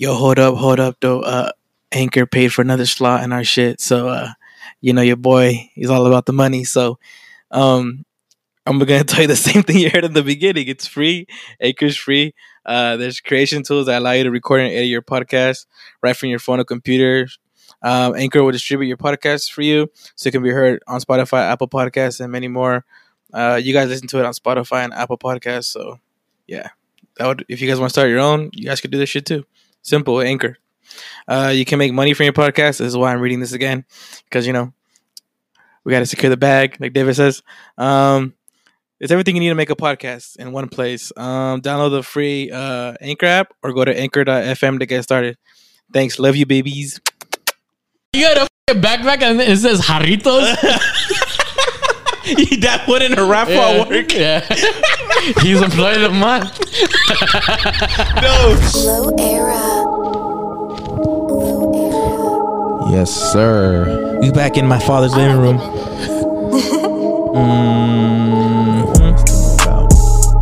yo, hold up, hold up, though. Uh, Anchor paid for another slot in our shit, so uh, you know your boy, he's all about the money. So, um, I'm gonna tell you the same thing you heard in the beginning. It's free. Anchor's free. Uh, there's creation tools that allow you to record and edit your podcast right from your phone or computer. Um, Anchor will distribute your podcast for you, so it can be heard on Spotify, Apple Podcasts, and many more. Uh, you guys listen to it on Spotify and Apple Podcasts, so yeah, that would if you guys want to start your own, you guys could do this shit too. Simple, Anchor. Uh, you can make money from your podcast. This is why I'm reading this again, because you know we got to secure the bag, like David says. Um, it's everything you need to make a podcast in one place. Um, download the free uh, Anchor app or go to anchor.fm to get started. Thanks. Love you, babies. You got a backpack and it says Jarritos. that wouldn't a rap yeah. Yeah. He's employee of the month. no. Low era. Low era. Yes, sir. We back in my father's living room. mm-hmm.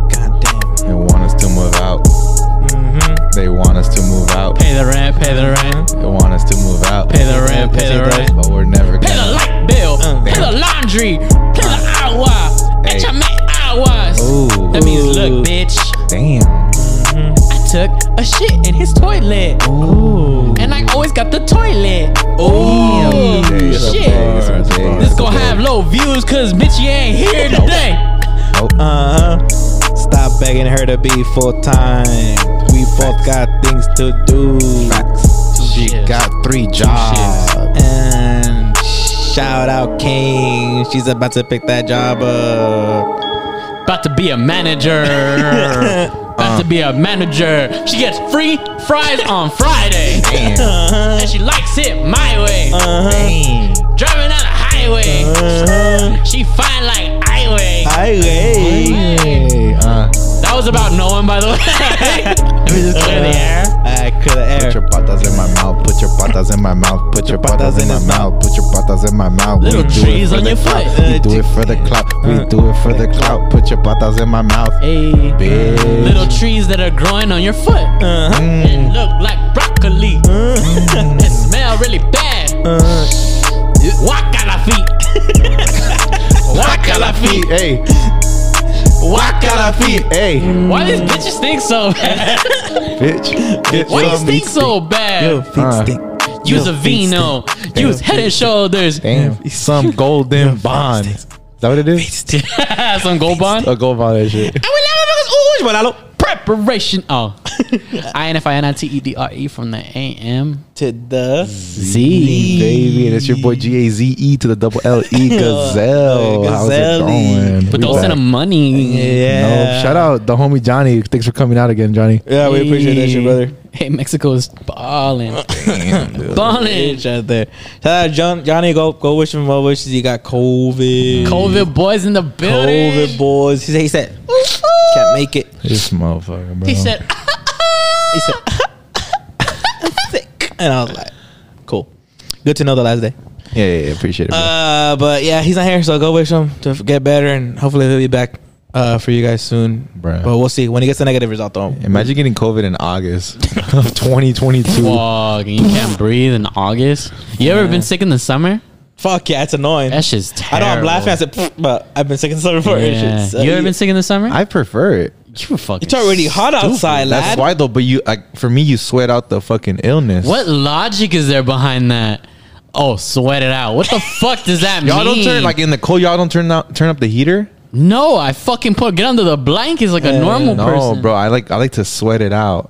God damn. They want us to move out. Mm-hmm. They want us to move out. Pay the rent, pay the rent, They want us to move out. pay the rent, pay the rent. But we're never Pay the gonna. light bill, pay the laundry, pay the agua. Hey. Échame aguas. Ooh. That means, look, bitch, Damn. I took a shit in his toilet. Ooh. And I always got the toilet. Ooh. Damn. shit. Bars, This bars. gonna have low views cause bitch you ain't here today. Nope. Uh huh. Stop begging her to be full time. We both got things to do. She got three jobs. Shout out King. She's about to pick that job up. About to be a manager. About to be a manager. She gets free fries on Friday. Damn. And she likes it my way. Uh-huh. Driving down the highway. Uh-huh. She fine like highway. Highway. Uh, That was about no one, by the way. Let me just clear the air. I could put your patas in my mouth. Put your patas in my mouth. Put your patas in my mouth. Put your patas in my mouth. Little We do it trees for on the your clout. foot. We do it for the clout. We do it for the clout. Put your patas in my mouth. Hey, Bitch. little trees that are growing on your foot. Uh-huh. Mm. It look like broccoli. it smell really bad. Waka la feet. Waka la feet. Hey. Waka la feet. Hey. Why these bitches stink so bad? Bitch. Bitch. Why you Your stink meat so bad? Yo, feet Uh. stink. Use Yo, a feet vino. Use head and shoulders. Damn. Some golden bond. Is that what it is? Some gold bond. A gold bond that shit. Preparation. Oh. I N F I N I T E D R E from the A M To the Z. Baby, and it's your boy G A Z E to the double L E Gazelle. How's it Gazelle. going? But We don't send back. him money. Yeah. No, shout out the homie Johnny. Thanks for coming out again, Johnny. Yeah, we appreciate that shit, brother. Hey, Mexico is balling. Damn, dude. balling. Bitch out there. Shout out John, Johnny. Go go wish him well wishes. He got COVID. COVID boys in the building. COVID boys. He said, he said can't make it. This motherfucker, bro. He said, He said I'm sick, and I was like, cool. Good to know the last day. yeah, yeah, yeah, appreciate it. Bro. Uh, but yeah, he's not here, so go wish him to get better, and hopefully he'll be back uh, for you guys soon. Bruh. But we'll see when he gets the negative result. Though, Imagine getting COVID in August of 2022. fuck, you can't breathe in August. You ever been sick in the summer? fuck yeah, it's annoying. That shit's I terrible. know I'm laughing. I said, "Pfft," but I've been sick in the summer before. Yeah. you ever been sick in the summer? I prefer it. you fucking. It's already hot stupid. outside, lad. That's why though. But you, like, for me, you sweat out the fucking illness. What logic is there behind that? Oh, sweat it out. What the fuck does that Y'all mean? don't turn like in the cold. Y'all don't turn out turn up the heater. no, I fucking put get under the blankets like a Yeah. normal No, person. bro. I like I like to sweat it out.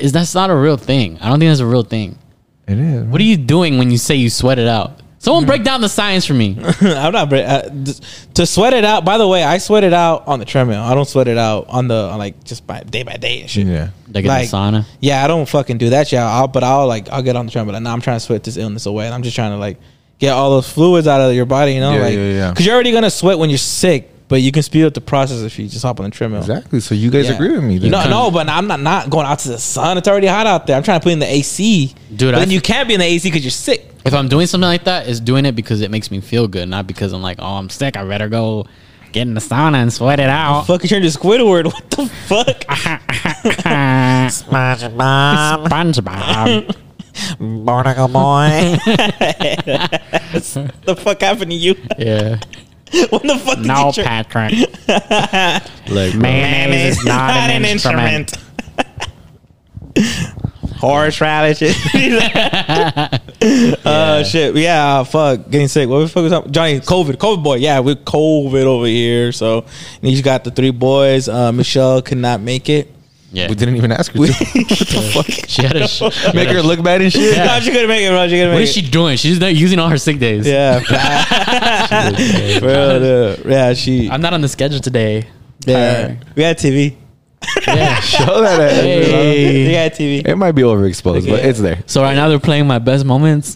Is that's not a real thing? I don't think that's a real thing. It is. What are you doing when you say you sweat it out? Someone break down the science for me. I'm not bra- uh, to sweat it out. By the way, I sweat it out on the treadmill. I don't sweat it out on the on like just by day by day and shit. Yeah. Like in Like- the sauna. Yeah, I don't fucking do that shit. I'll, but I'll like I'll get on the treadmill. And now I'm trying to sweat this illness away. And I'm just trying to like get all those fluids out of your body. You know, Yeah, like yeah, yeah. because you're already gonna sweat when you're sick, but you can speed up the process if you just hop on the treadmill. Exactly. So you guys Yeah. agree with me? You Then. know, no, but I'm not not going out to the sun. It's already hot out there. I'm trying to put in the AC, Dude, But I- then you can't be in the AC because you're sick. If I'm doing something like that, it's doing it because it makes me feel good, not because I'm like, oh, I'm sick. I better go Get in the sauna and sweat it out. Fuck, you turned to Squidward. What the fuck? SpongeBob, SpongeBob. Barnacle Boy. What the fuck happened to you? yeah. What the fuck did No, you turn? Patrick. Look, bro. Mayonnaise is not, an, instrument. Horseradish. uh, shit. Yeah, fuck. Getting sick. What the fuck was up? Johnny, COVID. COVID boy. Yeah, we're COVID over here. So, and he's got the three boys. Uh, Michelle could not make it. Yeah. We didn't even ask her. what the fuck? She had a. She had Make a- her look bad and shit. Yeah. No, she couldn't make it, bro. She couldn't make What it. is she doing? She's not using all her sick days. Yeah. Bro, dude. yeah, she. I'm not on the schedule today. Yeah. We had TV. Yeah. Show that ass. Hey. We had TV. It might be overexposed, but it's there. So right now they're playing my best moments.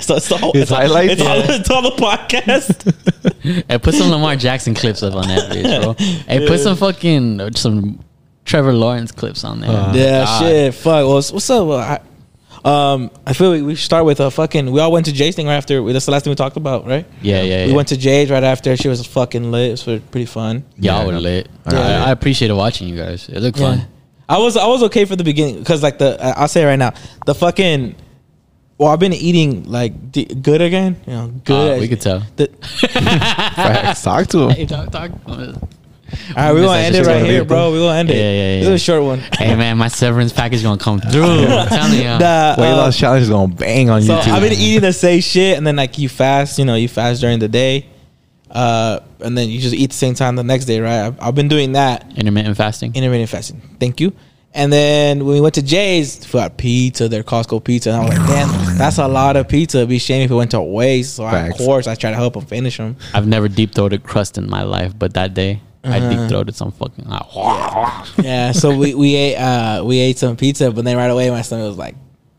So it's all, His it's all, highlights? it's, all, it's all the podcast. Hey, put some Lamar Jackson clips up on that bitch, bro. Hey, put some fucking some Trevor Lawrence clips on there. Uh, yeah, God. shit. Fuck. Well, what's what's up? Well, I, um, I feel we, we should start with a fucking. We all went to Jay's thing right after. That's the last thing we talked about, right? Yeah, yeah, We yeah. went to Jay's right after. She was fucking lit. It was pretty fun. Y'all Yeah, were I know. lit. Yeah. I, I appreciated watching you guys. It looked fun. I was I was okay for the beginning because like the I- I'll say it right now the fucking. Well, I've been eating like d- good again. You know, good. Uh, we could tell. The, Facts. Talk to him. Hey, talk, talk. All right, we're gonna end it right here, bro. We're gonna end it. Yeah, yeah, This is a short one. Hey man, my severance package gonna come through. I'm telling you. The, Weight uh, loss challenge is gonna bang on So YouTube. I've been eating the same shit, and then like you fast, you know, you fast during the day, uh, and then you just eat the same time the next day, right? I've, I've been doing that Intermittent fasting. intermittent fasting. Thank you. And then when we went to Jay's, got pizza, their Costco pizza, and I was like, damn, that's a lot of pizza. It'd be shame if it went to waste. So I, of course I try to help them finish them. I've never deep throated crust in my life, but that day I Uh-huh. deep throated some fucking. yeah. So we we ate uh we ate some pizza, but then right away my stomach was like,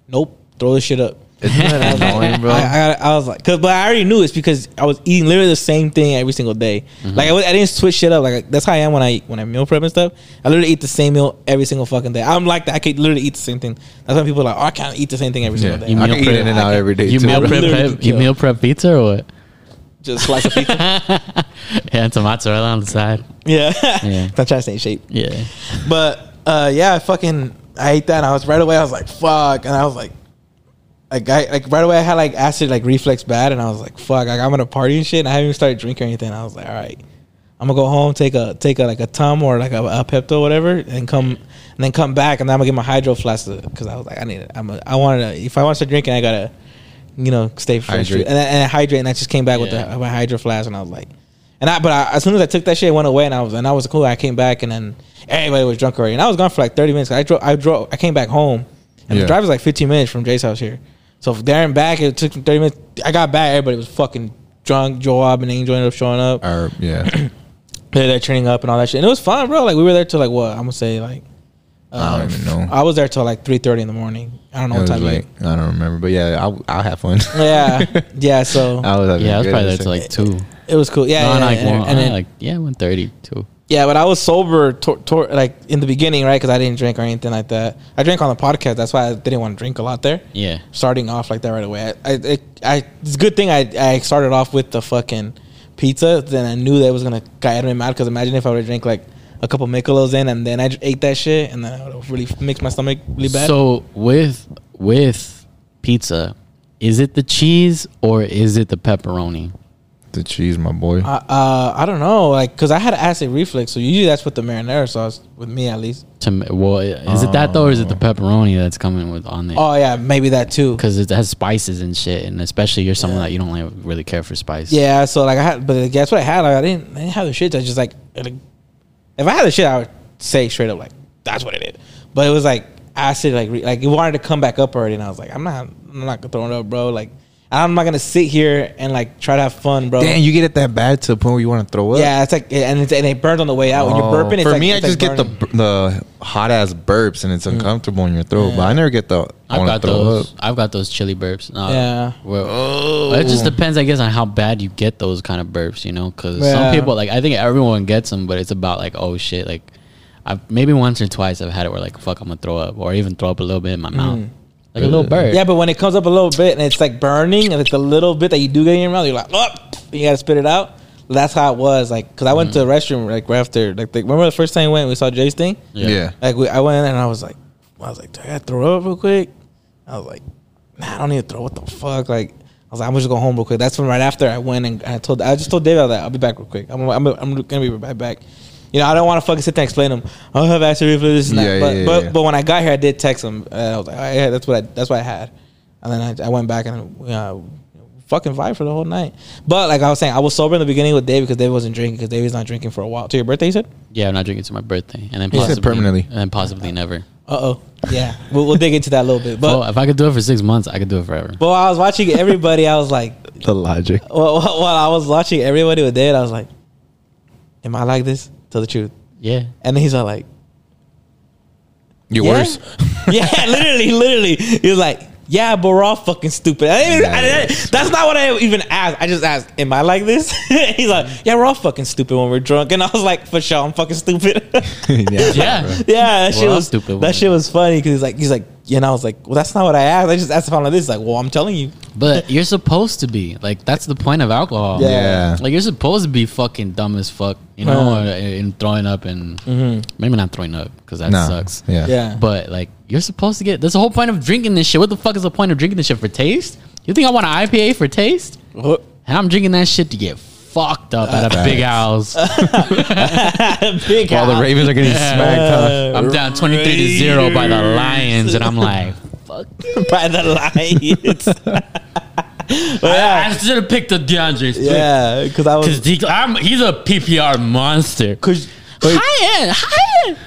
nope, throw this shit up. Isn't that annoying, bro? I, I, I was like, cause, but I already knew it's because I was eating literally the same thing every single day. Mm-hmm. Like I, was, I didn't switch shit up. Like that's how I am when I when I meal prep and stuff. I literally eat the same meal every single fucking day. I'm like that. I could literally eat the same thing. That's why people are like, oh, I can't eat the same thing every yeah. single You day. I meal can eat prep- in and out every day You too. meal prep, you meal prep pizza or what? Just slice of pizza. yeah, and some mozzarella on the side. yeah, Yeah. I'm trying to stay in shape. Yeah. But uh, yeah, I fucking I ate that. And I was right away. I was like, fuck, and I was like. Like I like right away I had like acid like reflex bad and I was like fuck like I'm gonna party and shit and I haven't even started drinking or anything. I was like all right, I'm gonna go home take a take a like a tum or like a, a Pepto or whatever and come and then come back and then I'm gonna get my hydro flask because I was like I need it. I'm a, I wanted to if I want to start drinking I gotta you know stay fresh and I- and hydrate and I just came back with the my hydro flask and I was like and I but I, as soon as I took that shit it went away and I was and I was cool. I came back and then everybody was drunk already. And I was gone for like 30 minutes. I drove I drove I came back home. And Yeah. the drive was like 15 minutes from Jay's house here. So from there and back it took 30 minutes. I got back everybody was fucking drunk Joab and Angel ended up showing up. Or, yeah. they're there training up and all that shit. And it was fun bro. Like we were there till like what I'm gonna say like I don't uh, even know. I was there till like 3:30 in the morning. I don't know It what was time late. I don't remember, but yeah, I'll, I'll have fun. yeah. Yeah so I was Yeah, I was probably there till like two. It was cool yeah, no, yeah, no, like and, one, and then, like yeah, one thirty two. Yeah, but I was sober, tor- tor- like in the beginning, right? Because I didn't drink or anything like that. I drank on the podcast. That's why I didn't want to drink a lot there. Yeah. Starting off like that right away. I, I, it, I it's a good thing I, I started off with the fucking pizza. Then I knew that it was gonna get me mad. Because imagine if I would drank like a couple Micheladas in, and then I ate that shit, and then I would really makes my stomach really bad. So with with pizza, is it the cheese or is it the pepperoni? The cheese, my boy. uh, uh, I don't know, like, cause I had acid reflux, so usually that's with the marinara sauce, with me at least. To well, is it that though, or is it the pepperoni that's coming with on there? Oh yeah, maybe that too. Because it has spices and shit, and especially you're someone that you don't like really care for spice. Yeah, so like I had, but like, that's what I had. Like I didn't, I didn't have the shit. I just like, like, if I had the shit, I would say straight up like, that's what it is. But it was like acid, like, re- like it wanted to come back up already, and I was like, I'm not, I'm not gonna throw it up, bro. Like, I'm not gonna sit here and like try to have fun, bro. Damn, you get it that bad to the point where you want to throw up. yeah, it's like, and it's, and it burns on the way out when you're Oh, burping. It's For like, me, I it's just like get the burning. bur- the hot ass burps and it's uncomfortable in your throat. But I never get the. I I've want got to throw those. up. I've got those chili burps. Uh, Yeah. Well, Oh, it just depends, I guess, on how bad you get those kind of burps. You know, because Yeah. some people like I think everyone gets them, but it's about like oh shit, like I've maybe once or twice I've had it where like fuck I'm gonna throw up or even throw up a little bit in my mouth, like a little burp. Mm. Yeah, but when it comes up a little bit and it's like burning, and it's a little bit that you do get in your mouth, you're like, oh, you gotta spit it out. That's how it was. Like, cause I went to the restroom like right after. Like, the, remember the first time we went, we saw Jay's thing. Yeah. Yeah. Like, we, I went in and I was like, I was like, do I gotta throw up real quick? I was like, nah, I don't need to throw. What the fuck? Like, I was like, I'm just gonna go home real quick. That's when right after I went and I told, I just told David that I'll be back real quick. I'm, I'm, I'm gonna be right back. You know, I don't want to fucking sit there and explain them. I have acid reflux, this and that. Yeah, but yeah, but yeah. but when I got here, I did text him. And I was like, oh, yeah, that's what I that's what I had. And then I, I went back and uh, fucking vibe for the whole night. But like I was saying, I was sober in the beginning with David because David wasn't drinking because David's not drinking for a while. To your birthday, you said? Yeah, I'm not drinking to my birthday, and then He said possibly permanently. and then possibly never. Uh oh. Yeah, we'll, we'll dig into that a little bit. But Well, if I could do it for six months, I could do it forever. but while I was watching everybody, I was like, The logic. while, while I was watching everybody with David, I was like, am I like this? Tell the truth. Yeah, And then he's all like, You're Yeah. worse. yeah, literally, literally. He was like, yeah, but we're all fucking stupid. I didn't, I didn't- that's not what I even asked. I just asked, am I like this? He's like, yeah, we're all fucking stupid when we're drunk. And I was like, for sure, I'm fucking stupid. yeah. yeah. yeah, that shit was stupid That shit was funny because he's like, he's like, yeah, and I was like, well, that's not what I asked. I just asked if I'm like this. He's like, well, I'm telling you. But you're supposed to be like that's the point of alcohol. Yeah. Yeah. Like you're supposed to be fucking dumb as fuck, you know, Right. or, and throwing up and mm-hmm. maybe not throwing up because that Nah. sucks. Yeah. Yeah. But like you're supposed to get. That's the whole point of drinking this shit. What the fuck is the point of drinking this shit for taste? You think I want an IPA for taste? What? And I'm drinking that shit to get fucked up at a Facts. big house. Big While the house. Ravens are getting smacked, huh? I'm down 23 to 0 by the Lions, and I'm like, fuck. by the Lions. but I, yeah, should have picked the D'Andre Swift. yeah, because I was Because I'm, he's a PPR monster. because High end, high end.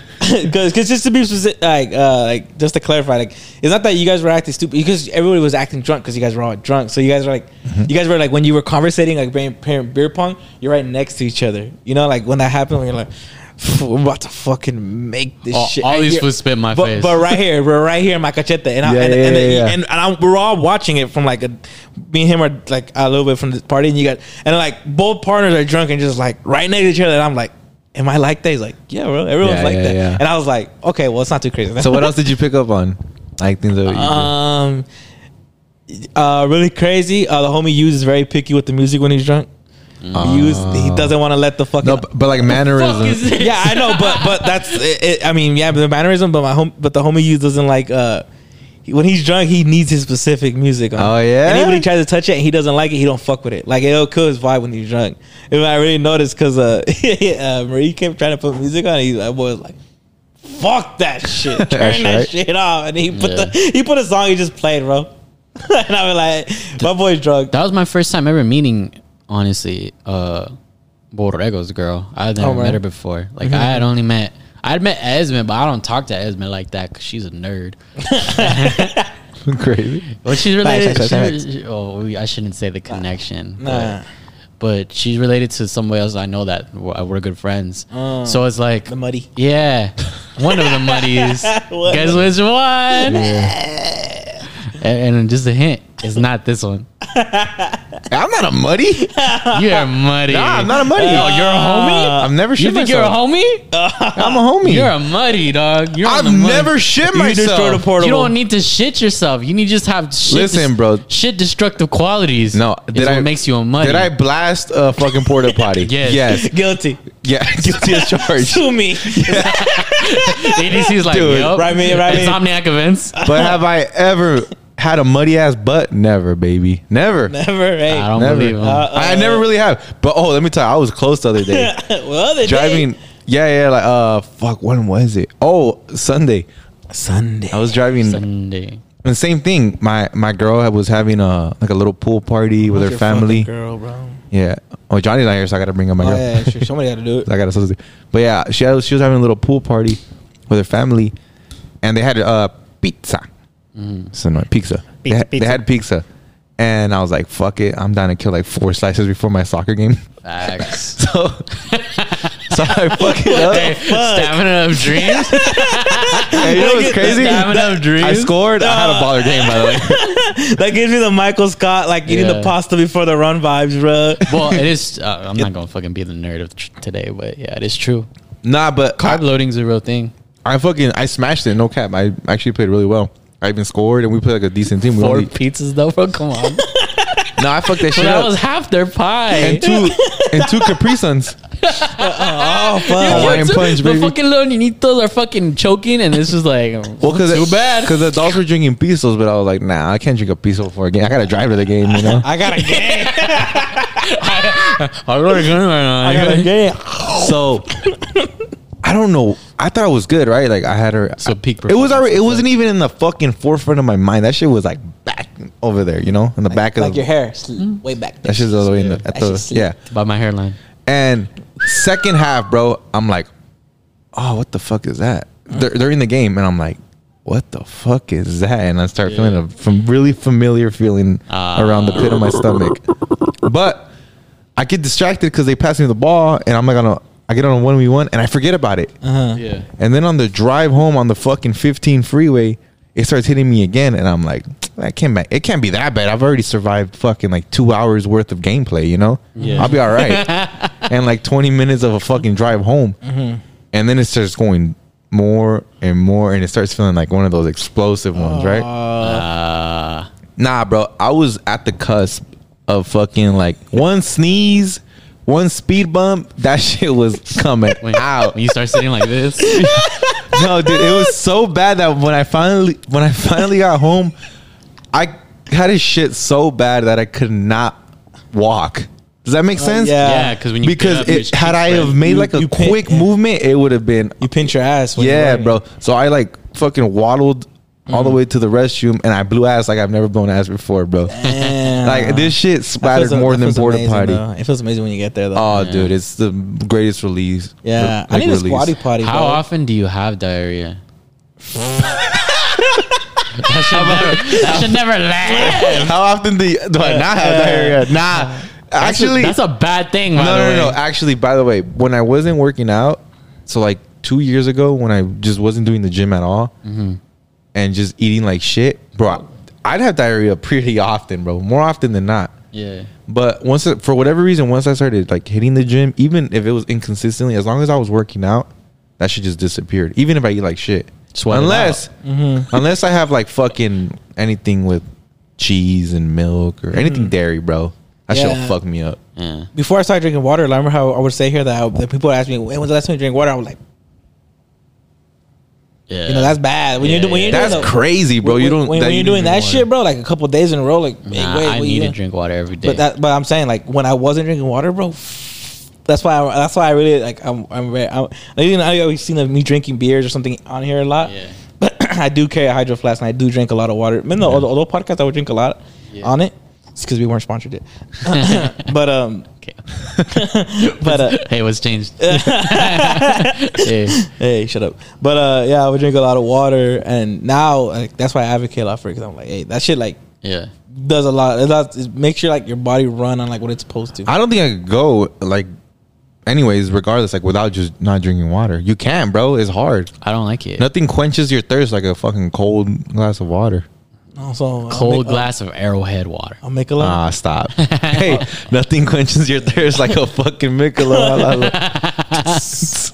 Because just to be specific, like uh, like just to clarify, like it's not that you guys were acting stupid because everybody was acting drunk because you guys were all drunk. So you guys were like, Mm-hmm. you guys were like when you were conversating like playing, playing beer pong, you're right next to each other. You know, like when that happened, when you're like. We're about to fucking make this All- shit. all these you're- spit in my but, face. But right here, we're right here in my cachete, and I, Yeah, and, yeah, and, yeah, the- yeah. and, and I, we're all watching it from like a me and him are like a little bit from the party, and you got and like both partners are drunk and just like right next to each other, and I'm like, "Am I like that?" He's like, "Yeah, bro, everyone's Yeah, like yeah, that," yeah. and I was like, "Okay, well, it's not too crazy." So what else did you pick up on? Like things that you Um, uh, really crazy. Uh, the homie uses very picky with the music when he's drunk. He use he doesn't want to let the fucking no, but, but like Fuck is mannerisms. yeah, I know, but but that's it, it- I mean, yeah, but the mannerism, but my home, but the homie use doesn't like uh when he's drunk, he needs his specific music. On. Oh, yeah? and even when he tries to touch it and he doesn't like it, he don't fuck with it. Like it'll kill his vibe when he's drunk. And I really noticed because uh, uh Marie kept trying to put music on. He that boy was like. Fuck that shit! Turn That's that right. shit off, and he put Yeah. the he put a song he just played, bro. and I was like, my boy's drunk. That was my first time ever meeting, honestly, uh, Borrego's girl. I had never Oh, man. met her before. Like, I had only met, I had met Esme, but I don't talk to Esme like that because she's a nerd. Crazy. Well, she's related. Facts, facts, she- she- oh, I shouldn't say the connection. Nah. But, but she's related to somebody else I know that we're, uh, we're good friends. Oh. so it's like, The muddy. yeah, one of the muddies. One Guess which one? And, and just a hint, it's not this one. I'm not a muddy. You're muddy. Nah, I'm not a muddy. Oh, you're a homie. I've never shit myself. You think you're a myself. homie? I'm a homie. You're a muddy dog. You're on I've the muddy. never shit You destroyed a myself. portable. You don't need to shit yourself. You need to just have shit. Listen, bro. Shit destructive qualities. No, is did what makes you a muddy. Did I blast a fucking porta potty? Yes. Yes. guilty. Yeah. Guilty as charged. Sue me. EDC's like, Dude, yup. right me, right me. Insomniac events. But have I ever had a muddy ass butt? Never, baby. Never. Never. Hey. I don't Never. believe him. Uh, I never really have. But oh, let me tell you, I was close the other day. well, the driving. Yeah, yeah. Like uh, fuck. When was it? Oh, Sunday. Sunday. I was driving. Sunday. And same thing. My my girl was having a like a little pool party with her family. girl, bro. Yeah. Oh, Johnny's not here, so I gotta bring up my Oh girl. yeah, sure. Somebody got to do it. I got to something. But yeah, she had, she was having a little pool party with her family, and they had uh pizza. So no pizza. they, Pizza, had, pizza. they had pizza, and I was like, "Fuck it, I'm down to kill like four slices before my soccer game." Facts. so, so I fucking up. Hey, stamina of dreams. And you know what's crazy? Stamina of dreams. I scored. I had a baller game by the way. That gives me the Michael Scott like eating Yeah. the pasta before the run vibes, bro. well, it is. Uh, I'm not gonna fucking be the nerd of tr- today, but yeah, it is true. Nah, but Carb I, loading's a real thing. I fucking I smashed it. No cap. I actually played really well. I even scored, and we played like a decent team. We Four only, pizzas though, bro. Come on. No, I fucked that shit that up. That was half their pie. and two and two Capri Suns. Oh fuck! Yeah, Hawaiian too. punch, the fucking little niñitos are fucking choking, and it's just like, um, Well, because too bad. Because the dogs were drinking pisos, but I was like, nah, I can't drink a piso for a game. I gotta drive to the game, you know. I got a game. I, I got a gun right now. I got a game. so I don't know. I thought it was good, right? Like I had her. So peak It was already. It wasn't even in the fucking forefront of my mind. That shit was like back over there, you know, in the back of like the. your hair, sl- way back. That shit's all the way in the, at the yeah. By my hairline. And second half, bro, I'm like, oh, what the fuck is that? They're, they're in the game, and I'm like, what the fuck is that? And I start feeling a from really familiar feeling Ah. around the pit of my stomach. But I get distracted because they pass me the ball, and I'm like, on a, I get on a one v one, and I forget about it. Uh-huh. Yeah. And then on the drive home on the fucking 15 freeway, it starts hitting me again, and I'm like, that can't be, it can't be that bad. I've already survived fucking like two hours worth of gameplay, you know? Yeah. I'll be all right. and like 20 minutes of a fucking drive home, and then it starts going more and more, and it starts feeling like one of those explosive ones, right? Uh, Nah, bro, I was at the cusp of fucking like one sneeze, one speed bump. That shit was coming when, out. when you start sitting like this, no, dude, it was so bad that when I finally when I finally got home, I had a shit so bad that I could not walk. Does that make uh, sense? yeah. yeah, because when you Because up, it, had I have made You- like a you pin- quick yeah. movement, it would have been You pinch your ass. When you're yeah, bro. So I like fucking waddled all the way to the restroom, and I blew ass like I've never blown ass before, bro. Damn. Like this shit That splattered feels- more than feels porta amazing, potty. though. It feels amazing when you get there, though. Oh, Yeah. dude, it's the greatest release. yeah, I Like, need a squatty potty. How bro. often do you have diarrhea? that, should never, that should never laugh. How often do, you, do I not have diarrhea? Nah, actually, that's a bad thing. By no, the no, way. no, no. Actually, by the way, when I wasn't working out, so like two years ago, when I just wasn't doing the gym at all, Mm-hmm. And just eating like shit, bro, I'd have diarrhea pretty often, bro, more often than not. Yeah. But once, for whatever reason, once I started like hitting the gym, even if it was inconsistently, as long as I was working out, that shit just disappeared. Even if I eat like shit, Sweat unless Mm-hmm. unless I have like fucking anything with cheese and milk or anything dairy, bro, that shit'll Yeah. fuck me up. Yeah. Before I started drinking water, I remember how I would say here that, I, that people would ask me, "When was the last time you drank water?" I was like, Yeah. "You know, that's bad." When Yeah, you're, do- when yeah. you're That's doing crazy, bro. When, you don't. when, that when you you're doing that drink shit, bro, like a couple days in a row, like, Nah, wait, I need you to drink water every day. But that, but I'm saying like when I wasn't drinking water, bro. That's why. I, that's why I really like. I'm. I'm. I'm even I always seen me drinking beers or something on here a lot. Yeah. But I do carry a hydro flask and I do drink a lot of water. Man, the Yeah. although, although podcast I would drink a lot Yeah. on it. It's because we weren't sponsored it. but um. Okay. But uh. hey, what's changed? hey. hey, shut up. But uh, yeah, I would drink a lot of water, and now like that's why I advocate a lot for it because I'm like, hey, that shit like Yeah. does a lot. It does it makes your like your body run on like what it's supposed to. I don't think I could go like, anyways, regardless, like without just not drinking water. You can, bro. It's hard. I don't like it. Nothing quenches your thirst like a fucking cold glass of water. Also, Cold make- glass of Arrowhead water. I'll, make a lot. Ah, stop. hey, nothing quenches your thirst like a fucking Michelob.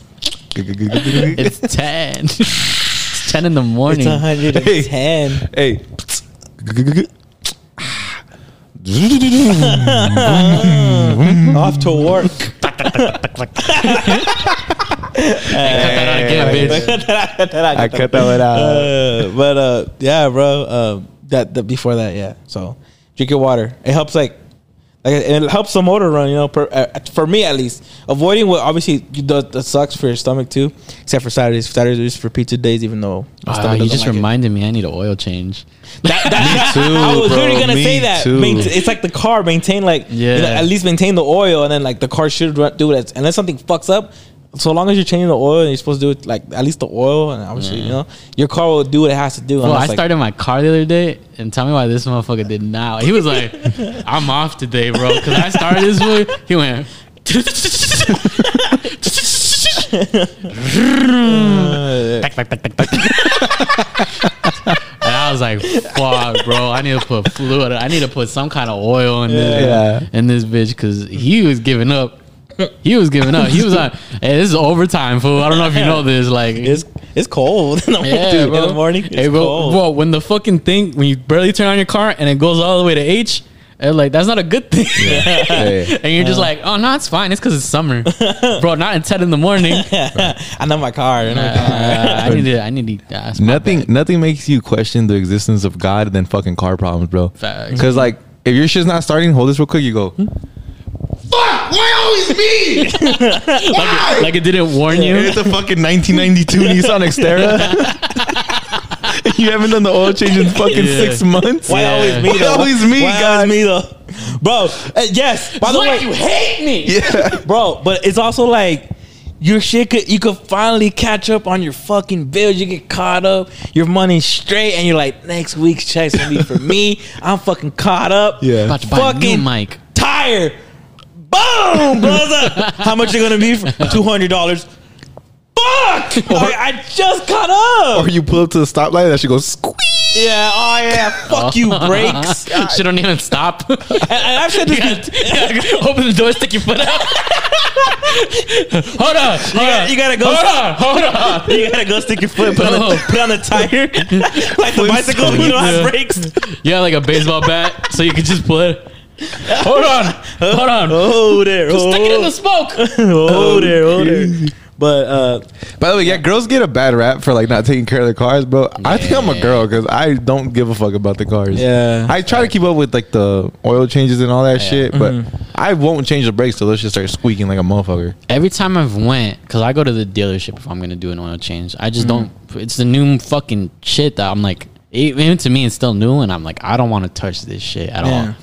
It's ten. it's ten in the morning. it's 110. hey. Off to work. Again, bitch. I cut that one out. Uh, but uh, yeah, bro. Uh, that, that before that, yeah. So drink your water. It helps like. Like it helps the motor run, you know. Per, uh, for me, at least, avoiding what obviously that, that sucks for your stomach too. Except for Saturdays. Saturdays are just for pizza days, even though my you just like it. reminded me I need an oil change. That, that, Me too, I was bro. literally gonna Me say that. too. It's like the car maintain like you know, Yeah. at least maintain the oil, and then like the car should run, do it. Unless something fucks up, so long as you're changing the oil and you're supposed to do it like at least the oil, and obviously you know your car will do what it has to do. Well, I like- started my car the other day, and tell me why this motherfucker did not. He was like, "I'm off today, bro," because I started this way. He went. And I was like, "Fuck, bro! I need to put fluid. I need to put some kind of oil in this Yeah. in this bitch because he was giving up. He was giving up. He was like, Hey, this is overtime, fool. I don't know if you know this. Like, it's it's cold in the, yeah, dude, bro. in the morning. It's hey, bro, cold. bro, when the fucking thing, when you barely turn on your car and it goes all the way to H, And like that's not a good thing. Hey. and you're just like, oh no, it's fine. It's because it's summer, bro. Not at ten in the morning. I know my car. I know. Uh, I need to. I need to. Uh, Nothing, bad. nothing makes you question the existence of God than fucking car problems, bro. Because like, if your shit's not starting, hold this real quick. You go. Fuck! Why always me? Like, like it didn't warn you. It's a fucking 1992 Nissan Xterra. you haven't done the oil change in fucking Yeah. six months. Why Yeah. always me Why though? always me, Why God? always me though? Bro, uh, yes. By the like way, you hate me. Yeah. bro, but it's also like your shit could you could finally catch up on your fucking bills. You get caught up, your money's straight, and you're like, next week's check's gonna be for me. I'm fucking caught up. Yeah. About to buy a new mic. tire. Boom, blows up. How much you gonna be for two hundred dollars? Fuck! I, I just caught up. Or you pull up to the stoplight, and she goes squeak. yeah, oh yeah. Fuck you, oh, brakes. she don't even stop. And, and I've said this. Open the door, stick your foot out. hold on, hold gotta- on. you gotta go- Hold on, hold on. You gotta go stick your foot, put on No. the, oh. put on the tire, like the bicycle. You don't have Yeah. brakes. Yeah, like a baseball bat, so you can just pull it. Hold on, hold on. Oh there, Just oh, stick it in the smoke. oh there, oh there. But uh, By the way, yeah, girls get a bad rap for like not taking care of their cars, bro. I think I'm a girl because I don't give a fuck about the cars. Yeah. I try to keep up with like the oil changes and all that shit, but I won't change the brakes till those just start squeaking like a motherfucker. Every time I've went, because I go to the dealership if I'm gonna do an oil change, I just don't. It's the new fucking shit that I'm like. Even to me, it's still new, and I'm like, I don't want to touch this shit at Yeah. all.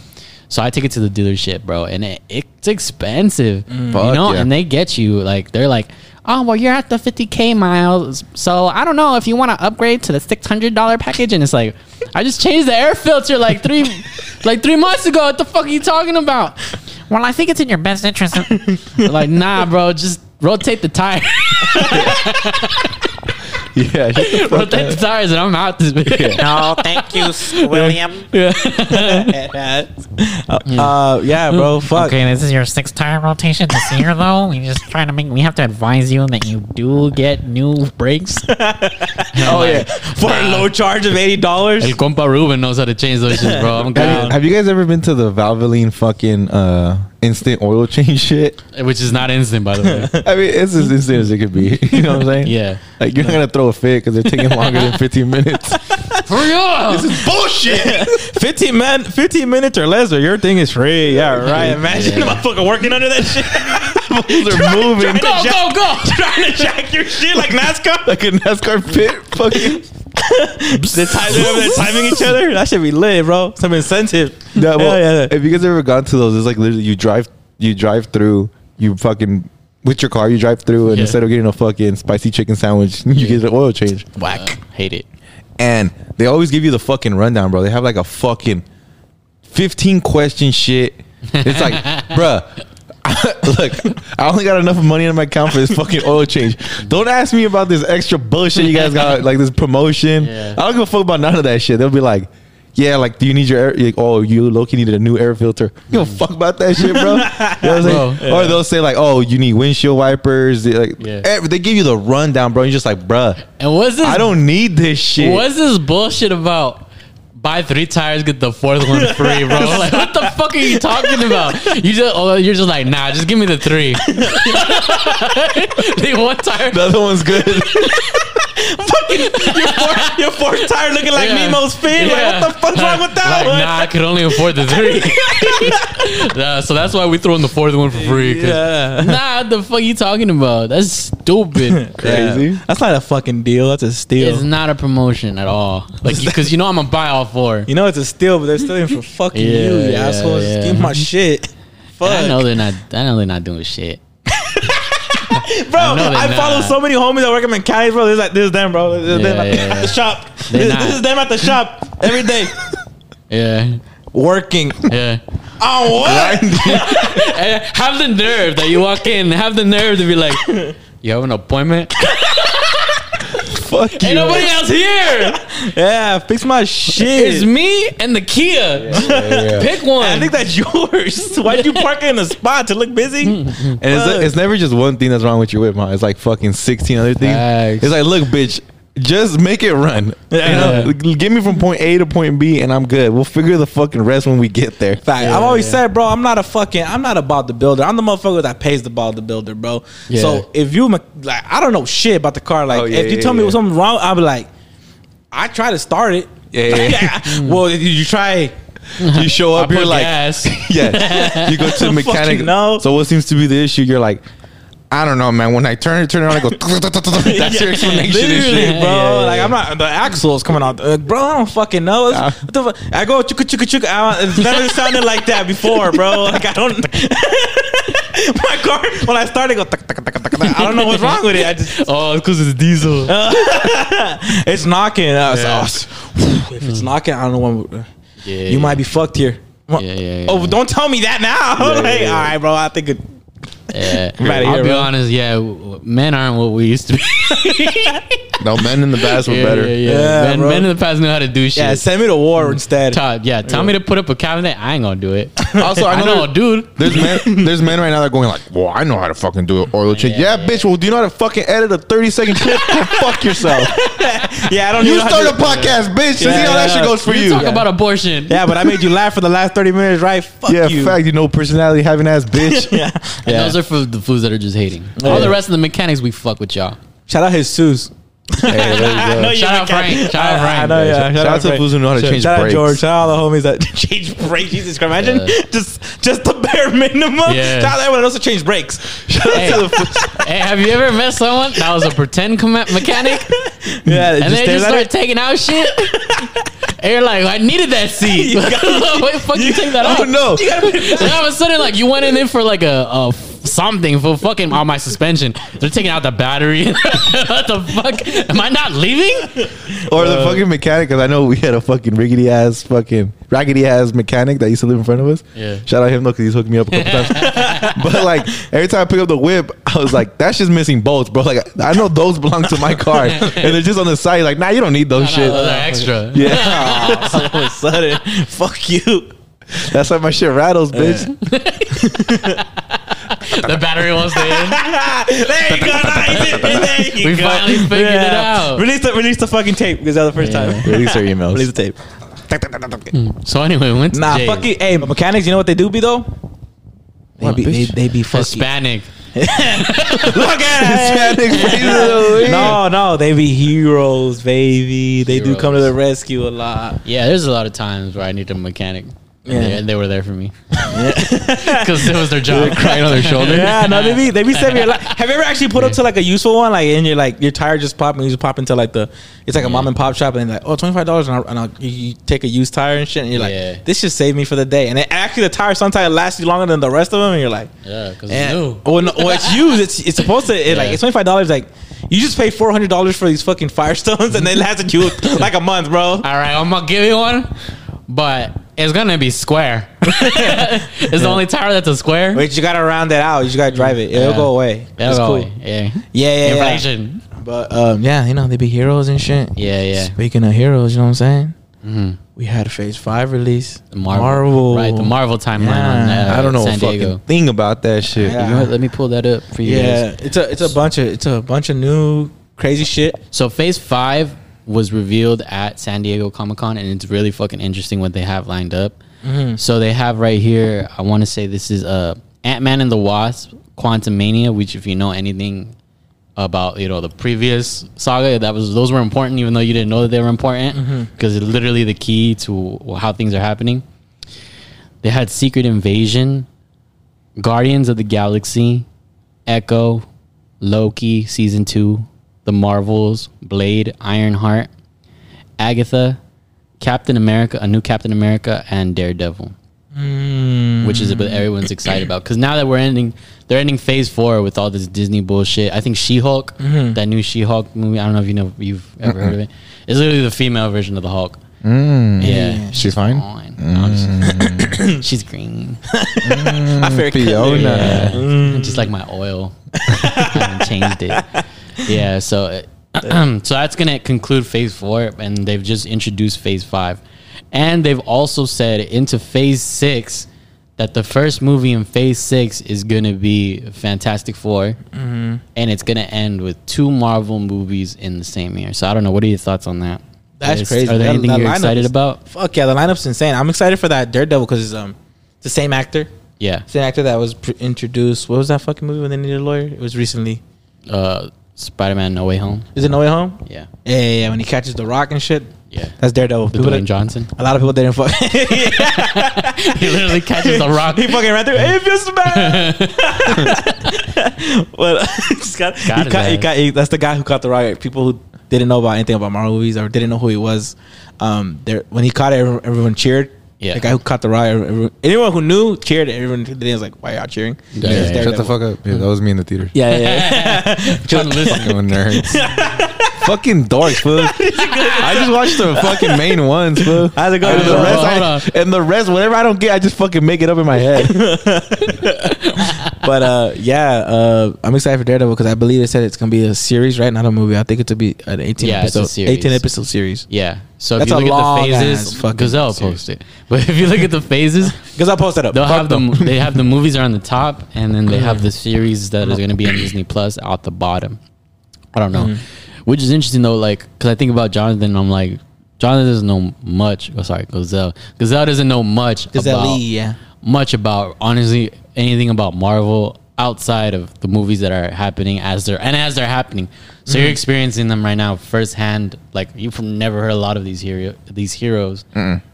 So I take it to the dealership, bro, and it, it's expensive, you mm. know. yeah. And they get you like they're like, oh well, you're at the 50k miles, so I don't know if you want to upgrade to the six hundred dollar package. And it's like, I just changed the air filter like three, like three months ago. What the fuck are you talking about? Well, I think it's in your best interest. like, nah, bro, just rotate the tire, Yeah, shut the fuck rotate the tires, and I'm out this bitch. No, thank you, William. uh, yeah, bro. Fuck. Okay, this is your sixth tire rotation this year, though. We just trying to make. We have to advise you that you do get new brakes. Oh yeah, for a low charge of eighty dollars. El compa Ruben knows how to change those shit, bro. I'm Have you, have you guys ever been to the Valvoline fucking uh, instant oil change shit? Which is not instant, by the way. I mean, it's as instant as it could be. You know what I'm saying? Yeah. Like you're not gonna throw a fit because they're taking longer than 15 minutes. For real. This is bullshit. Fifteen man, fifteen minutes or less, or your thing is free. Yeah, right. Imagine Yeah. a motherfucker working under that shit. They're moving go, go, go. trying to jack your shit like NASCAR. like a NASCAR pit. Fucking. They're, time, they're timing each other. That should be lit, bro. Some incentive. Yeah, well, Hell yeah. Have you guys ever gone to those? It's like literally you drive, you drive through, you fucking with your car, you drive through, and Yeah. instead of getting a fucking spicy chicken sandwich, you get an oil change. Whack. Uh, hate it. And they always give you the fucking rundown, bro. They have like a fucking 15 question shit. It's like, bruh. Look, I only got enough money in my account for this fucking oil change. Don't ask me about this extra bullshit you guys got, like this promotion. Yeah. I don't give a fuck about none of that shit. They'll be like, yeah, like, do you need your air? Like, oh, you lowkey needed a new air filter. You don't fuck about that shit, bro. You know what I'm saying? Bro, Or they'll say like, oh, you need windshield wipers. They, like, Yeah. every- they give you the rundown, bro. You're just like, bruh, And what's this? I don't need this shit. What's this bullshit about? Buy three tires, get the fourth one free, bro. Like, what the fuck are you talking about? You just, oh, you're just like, nah, just give me the three. Leave one tire. The other one's good. your, fourth, your fourth tire looking like Yeah. Nemo's fin. Yeah. Like, what the fuck's wrong with that Like, one? nah, I could only afford the three. Yeah, so that's why we throw in the fourth one for free. Yeah. Nah, what the fuck you talking about? That's stupid. Crazy. Yeah. That's not a fucking deal. That's a steal. It's not a promotion at all. Like, because you know I'm gonna buy all four. you know it's a steal, but they're stealing for fucking Yeah, you, you yeah, assholes. yeah. Give my shit. Fuck. And I know they're not. I know they're not doing shit. bro. I I, follow so many homies that work in mechanics, bro. This is like this is them, bro. This is them Yeah, at, the, yeah, the shop. This, this is them at the shop every day Yeah, working. yeah. Oh what? Have the nerve that you walk in. Have the nerve to be like, you have an appointment. Fuck you. Ain't nobody else here. yeah, fix my shit. It's me and the Kia. yeah. Pick one. I think that's yours. Why'd you park it in a spot to look busy? And it's, it's never just one thing that's wrong with your whip, huh? It's like fucking 16 other things. Facts. It's like, look, bitch, just make it run. Yeah. You know, get me from point A to point B, and I'm good. We'll figure the fucking rest when we get there. Fact. I've always said, bro, I'm not a fucking, I'm not a builder. I'm the motherfucker that pays the ball the builder, bro. Yeah. So if you, like, I don't know shit about the car. Like, Oh, yeah, if you yeah, tell me something wrong, I'll be like, I try to start it. Yeah, yeah, well, did you try? You show up, I you're like, gas. yeah. You go to the mechanic. no. So what seems to be the issue? You're like, I don't know, man. When I turn it, turn it on, I go. That's your explanation and Literally, shit. bro. Yeah, yeah, like. I'm not the axle's coming out, uh, bro. I don't fucking know. It's- what the fuck? I go chuka chuka chuka. I don't- It's never sounded like that before, bro. Like I don't. My car when I started, go. tuck, tuck, tuck, tuck, tuck. I don't know what's wrong with it. I just Oh, it's because it's diesel. it's knocking. I was, if it's knocking, I don't know when. Yeah, you might be fucked here. Yeah, yeah, yeah. Oh, don't tell me that now. Like, all right, bro. I think it. Yeah. I'm outta I'll here, be bro. honest. Yeah, w- w- men aren't what we used to be. No, men in the past were yeah, better. Yeah, yeah. Yeah, men, bro. men in the past knew how to do shit. Yeah, send me to war mm. instead. Todd, yeah, tell me to put up a cabinet. I ain't gonna do it. Also, I I know, know, there- dude. There's men, there's men right now that are going like, well, I know how to fucking do an oil change. Yeah, bitch. Well, do you know how to fucking edit a 30 second clip? Go fuck yourself. Yeah, I don't. You even know how start a to- podcast, bitch. See Yeah, how that yeah. shit goes for you. Talk about abortion. Yeah, but I made you laugh for the last thirty minutes, right? Fuck Yeah, you. fact. You know, personality having ass bitch. yeah. And those are for the fools that are just hating. Yeah. All the rest of the mechanics, we fuck with y'all. Shout out Jesus. Hey, there you go. I know Shout you're out. Frank. Shout out I- I Frank. know, Yeah, yeah. shout out to Frank. fools who know how to Shout- change Shout out brakes. George. Shout out all the homies that change brakes. Jesus Christ, imagine Yeah. just just the bare minimum. Yeah. Shout out to everyone else that change brakes. Shout Hey, out to the fools. hey, have you ever met someone that was a pretend com- mechanic Yeah, and they just at start taking out shit? and you're like, I needed that seat. You gotta- Why the fuck you take that Oh out? no! And all of a sudden, like you went in there for like a, a f- something for fucking on my suspension. They're taking out the battery. what the fuck? Am I not leaving? Or the uh, fucking mechanic, because I know we had a fucking riggedy ass, fucking raggedy ass mechanic that used to live in front of us. Yeah. Shout out him though, because he's hooked me up a couple times. but like every time I pick up the whip, I was like, that's just missing bolts, bro. Like I know those belong to my car, and they're just on the side. Like, nah, you don't need those shit. Those are extra. Yeah, all of a sudden, fuck you. that's why my shit rattles, bitch. The battery won't stay in. there you go. Nice. There you We go. finally figured it out. Release the release the fucking tape because that was the first Yeah. time. Release our emails. Release the tape. Hmm. So anyway, we went to Nah, Jay's. fucking. Hey, mechanics. You know what they do be though? They What, be, they, bitch? they be fucking. Hispanic. Look at Hispanic phrases of the week. No, eh? no, they be heroes, baby. They do come to the rescue a lot. Yeah, there's a lot of times where I need a mechanic. And, Yeah. they, and they were there for me because it was their job. crying on their shoulder. Yeah, no, they be they be saving your life. Have you ever actually put up to like a useful one, like and you're like your tire just pop and you just pop into like the it's like a mom and pop shop and they're like oh twenty five dollars and, I'll, and I'll, you, take a used tire and shit and you're like Yeah. this should save me for the day and it, actually the tire sometimes lasts you longer than the rest of them and you're like Yeah, because it's eh, new. well, no, well it's used it's it's supposed to it, like it's twenty five dollars like you just pay four hundred dollars for these fucking Firestones and they lasted you like a month, bro. All right, I'm gonna give you one, but it's gonna be square. it's the only tire that's a square. Wait, you gotta round it out. You just gotta drive it. It'll Yeah. go away. That'll it's go cool. away. Yeah. Yeah, yeah, yeah. But um, yeah, you know they be heroes and shit. Yeah, yeah. Speaking of heroes, you know what I'm saying? hmm We had a Phase Five release. The Marvel, right? The Marvel timeline on Yeah. uh, I don't know San a fucking Diego. thing about that shit. Yeah. You know what? Let me pull that up for you Yeah, guys. it's a it's a bunch of it's a bunch of new crazy shit. So Phase Five was revealed at San Diego Comic Con, and it's really fucking interesting what they have lined up. So they have right here. I want to say this is uh, Ant Man and the Wasp: Quantumania, which if you know anything about you know the previous saga, that was those were important, even though you didn't know that they were important because it's literally the key to how things are happening. They had Secret Invasion, Guardians of the Galaxy, Echo, Loki season two, The Marvels, Blade, Ironheart, Agatha, Captain America, a new Captain America, and Daredevil, hmm. which is what everyone's excited about. Because now that we're ending, they're ending Phase Four with all this Disney bullshit. I think She Hulk, mm-hmm. that new She Hulk movie. I don't know if you know, you've ever heard of it. It's literally the female version of the Hulk. Mm. Yeah, She's fine? fine. No, just- mm. she's green. Mm. I feel Fiona. Yeah. Just like my oil. I haven't changed it. Yeah, so uh, so that's gonna conclude phase four, and they've just introduced phase five, and they've also said into phase six, that the first movie in Phase Six is gonna be Fantastic 4 Mm-hmm. and it's gonna end with two Marvel movies in the same year. So I don't know. What are your thoughts on that? That's Is- crazy. Are there That- anything that you're excited about? Fuck yeah, the lineup's insane. I'm excited for that Daredevil because it's um it's the same actor, Yeah. same actor that was pr- introduced. What was that fucking movie when they needed a lawyer? It was recently. Uh, Spider-Man: No Way Home. Is it No Way Home? Yeah. Yeah, yeah, yeah, when he catches the rock and shit. Yeah. That's Daredevil. The Dwayne that- Johnson. a lot of people didn't fuck. he literally catches the rock. he fucking ran through. Hey, feels bad. well, got, Got he caught, he caught, he- that's the guy who caught the rock. People who didn't know about anything about Marvel movies or didn't know who he was. Um, there when he caught it, everyone cheered. Yeah. the guy who caught the riot, everyone- anyone who knew cheered. Everyone who didn't was like, "Why are y'all cheering?" Yeah, It's yeah, yeah. Shut the fuck up. Yeah, that was me in the theater. Yeah, yeah. yeah. Trying to listen. Nerds. fucking dorks, fool. I just watched the fucking main ones, fool. How's it going? And the, rest, hold I- on. and the rest, whatever I don't get, I just fucking make it up in my head. but uh, yeah, uh, I'm excited for Daredevil because I believe they said it's gonna be a series, right? Not a movie. I think it's to be an 18 Yeah, it's a episode, series. 18 episode series. Yeah. So That's if a you look at long the ass phases, fucking Gazelle series. posted. But if you look at the phases, Because I'll post that up. they'll Fuck have the they have the movies are on the top, and then they have the series that is going to be on Disney Plus out the bottom. I don't know, which is interesting though. Like, because I think about Jonathan, I'm like, Jonathan doesn't know much. Oh, sorry, Gazelle. Gazelle doesn't know much Gazelle, about yeah. much about honestly anything about Marvel outside of the movies that are happening as they're and as they're happening. So you're mm-hmm. experiencing them right now firsthand. Like you've never heard a lot of these hero these heroes,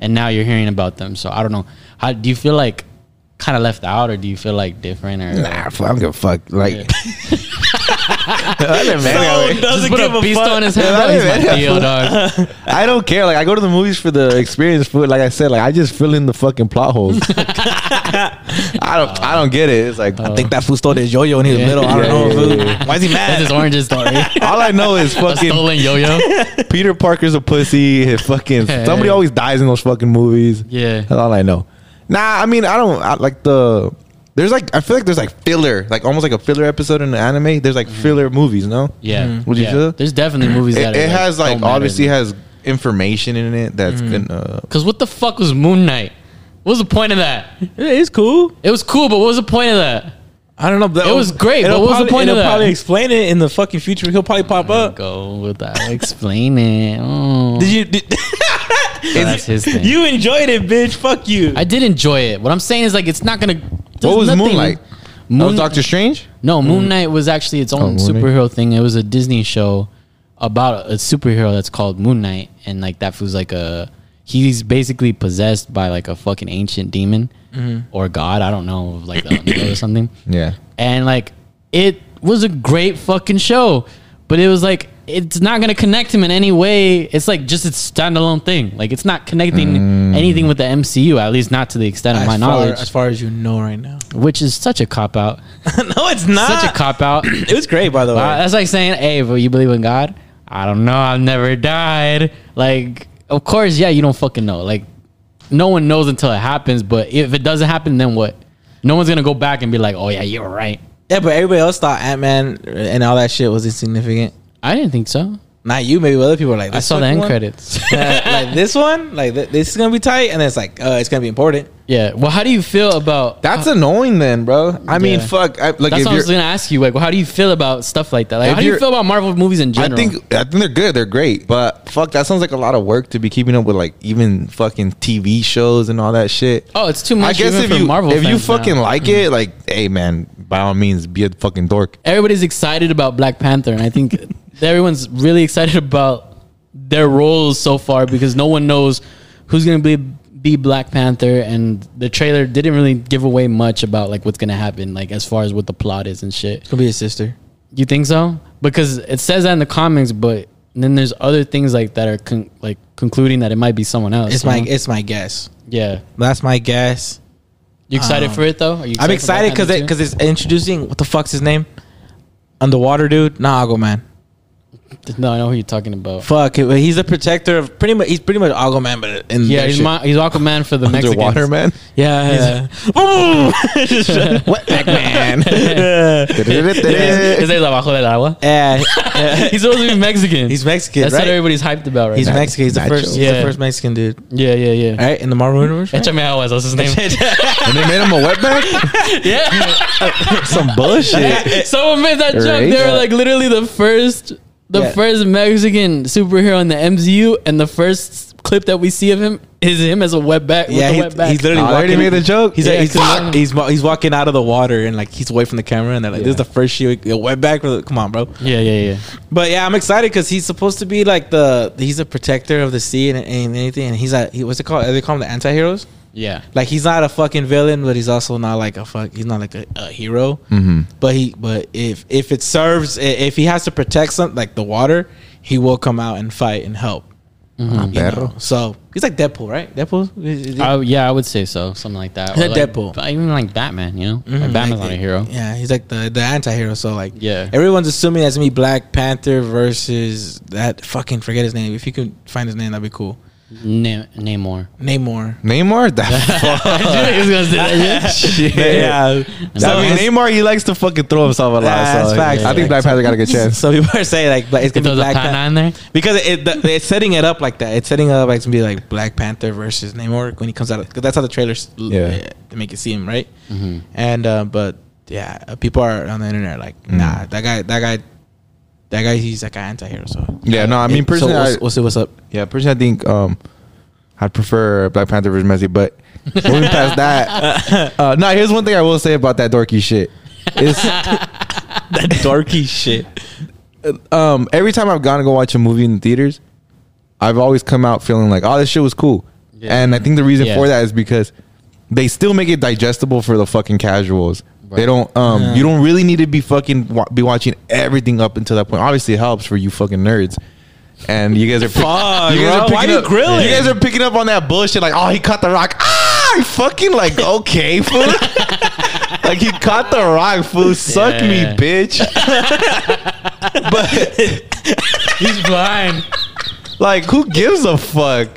and now you're hearing about them. So I don't know. How do you feel like kind of left out, or do you feel like different, or Nah, I don't give a fuck. Like, Yeah. I didn't man, So like, just put a beast on his head? Yeah, bro? He's my yeah. Dog. I don't care. Like, I go to the movies for the experience. Food, like I said, like I just fill in the fucking plot holes. I don't. I don't get it. It's like oh. I think that fool stole his yo-yo when he was Yeah. little. I don't Yeah, know. yeah, fool. yeah, yeah. Why is he That's mad? his origin story. all I know is a fucking stolen yo-yo. Peter Parker's a pussy. His fucking Hey. somebody always dies in those fucking movies. Yeah. That's all I know. Nah, I mean I don't I, like the. There's like I feel like there's like filler, like almost like a filler episode in the anime. There's like mm-hmm. filler movies, no? Yeah. Mm-hmm. Would you yeah. feel? There's definitely movies It, that it are, has like don't obviously has information in it that's mm-hmm. gonna. Uh, Cause what the fuck was Moon Knight? What was the point of that? It's cool. It was cool, but what was the point of that? I don't know. but It was great, but what was the point of it'll that? probably explain it in the fucking future. He'll probably pop up. Go with that. Explain it. Oh. Did you? Did, that's his thing. you enjoyed it, bitch. Fuck you. I did enjoy it. What I'm saying is like it's not gonna. What was nothing- Moonlight? That Moon, was Doctor Strange. no, mm. Moon Knight was actually its oh, own Oh, Moon Knight. superhero thing. It was a Disney show about a superhero that's called Moon Knight, and like that was like a. He's basically possessed by like a fucking ancient demon mm-hmm. or god. I don't know, like the, or something. Yeah. and like it was a great fucking show but it was like it's not gonna connect him in any way. It's like just its standalone thing. Like it's not connecting mm. anything with the mcu at least not to the extent of as my far, knowledge. as far as you know right now. which is such a cop out. No, it's not. such a cop out. It was great, by the way. that's like saying hey but you believe in god? I don't know. I've never died. Like of course yeah you don't fucking know. Like no one knows until it happens but if it doesn't happen then what? No one's gonna go back and be like oh yeah you were right. Yeah, but everybody else thought Ant Man and all that shit was insignificant. I didn't think so Not you, maybe other people are like. i saw the end one? credits like this one, like th- this is gonna be tight, and then it's like, uh, it's gonna be important. Yeah. Well, how do you feel about? That's annoying, then, bro. I mean, fuck. I, like, That's if what I was you're, gonna ask you. Like, well, how do you feel about stuff like that? Like, how do you feel about Marvel movies in I general? think I think they're good. They're great, but fuck, that sounds like a lot of work to be keeping up with like even fucking TV shows and all that shit. Oh, it's too much. I guess even if for you Marvel if you fans now. fucking like it, like, hey man, by all means, be a fucking dork. everybody's excited about Black Panther, and I think everyone's really excited about their roles so far because no one knows who's gonna be be Black Panther, and the trailer didn't really give away much about like what's gonna happen, like as far as what the plot is and shit. It's gonna be his sister. You think so? Because it says that in the comics, but then there's other things like that are con- like concluding that it might be someone else. It's my know? it's my guess. yeah. That's my guess. You excited Um, for it though? Are you I'm excited because it because it's introducing what the fuck's his name, underwater dude. Nah, Aquaman. No, I know who you're talking about. Fuck, he's a protector of pretty much. He's pretty much Aquaman, but in Yeah, he's, shit. Ma- he's Aquaman for the Underwater Mexicans. man. Yeah, yeah. Wetback man. yeah. His Abajo del Agua. Yeah, yeah. He's supposed to be Mexican. He's Mexican, That's right? what everybody's hyped about right He's now. Mexican. He's the Nacho. first. He's Yeah. the first Mexican dude. Yeah, yeah, yeah. Right in the Marvel universe. Right? Échame agua, that's his name. and they made him a wetback? yeah. Some bullshit. Someone made that joke. Right? They were like literally the first, the Yeah. first Mexican superhero in the MCU, and the first clip that we see of him is him as a wetback. Yeah, with he, the wetback. he's literally. Oh, I already made the joke. He's Yeah, like, he's, fuck. he's he's walking out of the water and like he's away from the camera and they're like, "This is the first shit. we- Wet back. Come on, bro." yeah, yeah, yeah. But yeah, I'm excited because he's supposed to be like the he's a protector of the sea and, and anything. And he's a he, what's it called? They call him the anti-heroes. Yeah. Like he's not a fucking villain, but he's also not like a fuck. He's not like a, a hero. Mm-hmm. But he but if if it serves if he has to protect something like the water, he will come out and fight and help. Mhm. you know? So he's like Deadpool, right? Deadpool. Is- is Oh yeah, I would say so, something like that. He's Or a like, Deadpool. Even like Batman, you know, Mhm, like Batman's like, not a hero. Yeah, he's like the the anti-hero. So like, Yeah. everyone's assuming that's me Black Panther versus that fucking forget his name. If you can find his name, that'd be cool. Na- Namor. Namor. Neymar? That He was gonna say that shit. shit. yeah. I mean, Neymar, he likes to fucking throw himself a lot. Yeah, that's so facts. I think Black Panther got a good chance. So people are saying like, but it's gonna there be Black Panther in there, because it, it, it's setting it up like that. It's setting it up like it's gonna be like Black Panther versus Namor when he comes out. Because that's how the trailers Yeah. yeah. they make it seem right. mm-hmm. And uh, but yeah, uh, people are on the internet like, Mm. nah, that guy, that guy, that guy, he's like an anti-hero. So Yeah, no, I mean, personally, we'll, I- we'll see what's up. Yeah, personally, I think um, I'd prefer Black Panther versus Messi. But moving past that, uh, no. Here's one thing I will say about that dorky shit. Is that dorky shit. um, every time I've gone to go watch a movie in the theaters, I've always come out feeling like, oh, this shit was cool. Yeah. And I think the reason Yeah. for that is because they still make it digestible for the fucking casuals. They don't. Um, Yeah. you don't really need to be fucking wa- be watching everything up until that point. Obviously, it helps for you fucking nerds. And you guys are pick- Fuck, you guys bro. are picking Why you up, grilling? You guys are picking up on that bullshit. Like, oh, he caught the rock. Ah, he fucking like okay, fool. like he caught the rock, fool. Suck me, Yeah. bitch. but he's blind. like who gives a fuck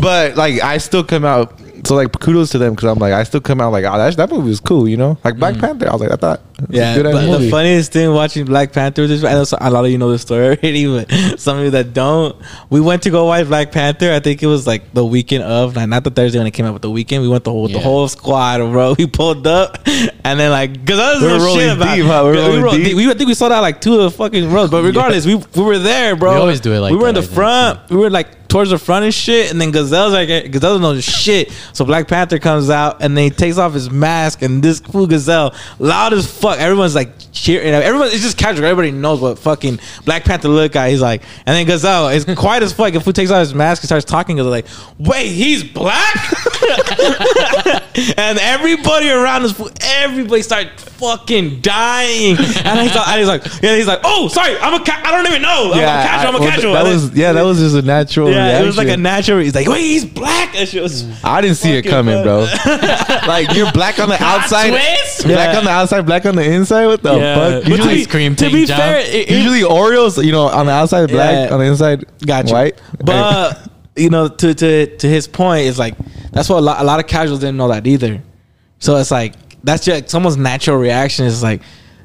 but like i still come out so like kudos to them because i'm like i still come out like oh that, that movie was cool you know like black mm. panther i was like i thought it a Yeah, good ass but the funniest thing watching Black Panther this I know a lot of you know the story already, but some of you that don't, we went to go watch Black Panther. I think it was like the weekend of, like not the Thursday when it came out, but the weekend. We went the whole the whole squad, bro. We pulled up, and then like because I was We were no shit about deep, huh? We were Yeah, rolled deep. We I think we sold out like two of the fucking rows, but regardless, we we were there, bro. We always do it like we were in the I think, front. We were like towards the front and shit, and then Gazelle's like Gazelle knows shit. So Black Panther comes out and then he takes off his mask, and this fool Gazelle loud as fuck. Everyone's like cheering. Everyone, it's just casual. Everybody knows what fucking Black Panther look like. He's like, and then Gazelle is quiet as fuck. If he takes off his mask and starts talking, Gazelle like, wait, he's black. and everybody around us, everybody started fucking dying. And he's like, and he's like, yeah, he's like, oh, sorry, I'm a, ca- I don't even know. I'm a casual. I'm a casual. that was yeah that was just a natural yeah, it was like a natural. He's like, wait, he's black. Shit was. i didn't see it coming bro like you're black on the outside twist? black Yeah. on the outside black on the inside what the Yeah. fuck But usually, Ice cream To be John. fair, it- it- usually oreos you know on the outside black Yeah. on the inside Gotcha. white But you know, to to to his point, it's like that's what a lot, a lot of casuals didn't know that either. So it's like that's just someone's natural reaction. Is like,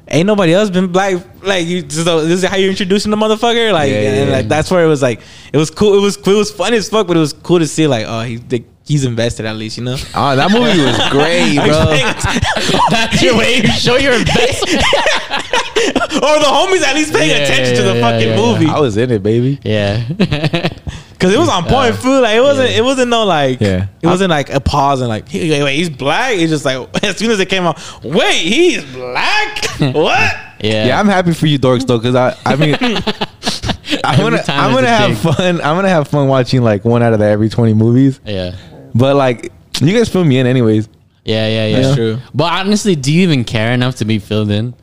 ain't nobody else been black. Like you, so this is how you're introducing the motherfucker. Like, Yeah, yeah, and yeah. like that's where it was like, it was cool. It was it was fun as fuck, but it was cool to see like, oh, he he's invested at least, you know. oh that movie was great bro That's your way to show your investment. or the homies at least paying Yeah, attention to the yeah, fucking yeah, movie i was in it baby yeah. Because it was on point. Uh, food like it wasn't. yeah. It wasn't no like. Yeah. It wasn't like a pause and like, he, wait, he's black. It's just like as soon as it came out, wait, he's black. what? Yeah. Yeah, I'm happy for you, dorks, though, because I, I mean, I'm Every gonna, time I'm there's gonna a have thing. fun. I'm gonna have fun watching like one out of the every 20 movies. Yeah. But like, you guys fill me in anyways. Yeah, yeah, yeah. That's true. But honestly, do you even care enough to be filled in?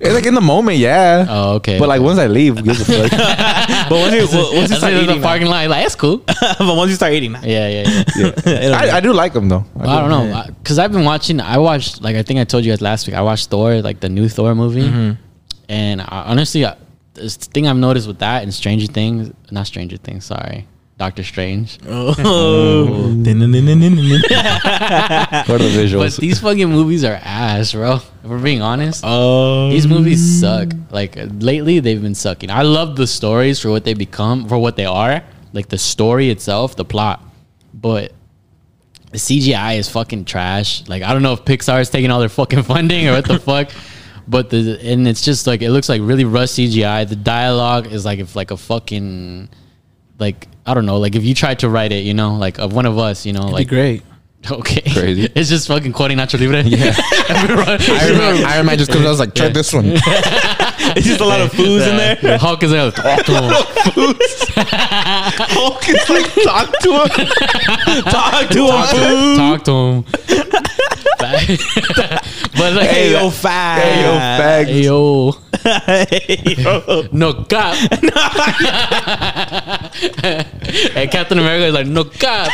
It's like in the moment, yeah. Oh, okay. But like once I leave, who gives a fuck? But once you, once you start in eating, the parking lot. Like that's cool. but once you start eating, now, Yeah, yeah, yeah. Yeah. it'll I, be- I do like them though. Well, I don't know, because I've been watching. I watched like I think I told you guys last week. I watched Thor, like the new Thor movie, Mm-hmm. and I, honestly, I, this thing I've noticed with that and Stranger Things, not Stranger Things, sorry, Doctor Strange. Oh. What are the But these fucking movies are ass, bro. If we're being honest. Oh. These movies suck. Like lately, they've been sucking. I love the stories for what they become, for what they are. Like the story itself, the plot, but the CGI is fucking trash. Like I don't know if Pixar is taking all their fucking funding or what the fuck. But the and it's just like it looks like really rough CGI. The dialogue is like if like a fucking like I don't know, like if you tried to write it, you know, like of one of us, you know, Like like great. okay, Crazy. It's just fucking quoting Nacho Libre. Yeah, Iron Man, Iron Man just comes out I was like, try this one. It's just a lot of foods in there. The Hulk is like, talk to him. Hulk is like, talk to him. Talk to talk, him. talk to him. but like, uh, Hey yo, fag. Hey, yo, fags. hey, yo, no cap. and Captain America is like, no cap.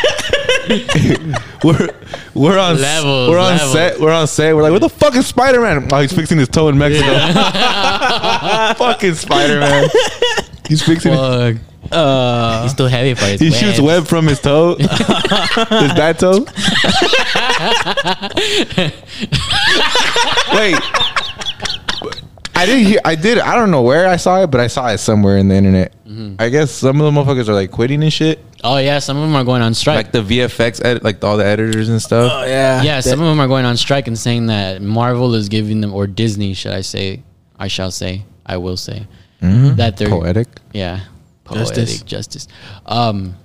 We're we're on Levels, we're on levels. set. We're on set. We're like, where the fuck is Spider Man? Oh, he's fixing his toe in Mexico. Fucking Spider Man. He's fixing. it. Fuck. Uh, He's still heavy for his He shoots web from his toe. his bad toe. Wait. I didn't hear. I did. I don't know where I saw it, but I saw it somewhere in the internet. Mm-hmm. I guess some of the motherfuckers are like quitting and shit. Oh yeah, some of them are going on strike. Like the VFX, edit, like all the editors and stuff. oh yeah. yeah, some of them are going on strike and saying that Marvel is giving them, or Disney, should I say? I shall say, I will say that they're Poetic. Yeah. Poetic Justice. justice. Um,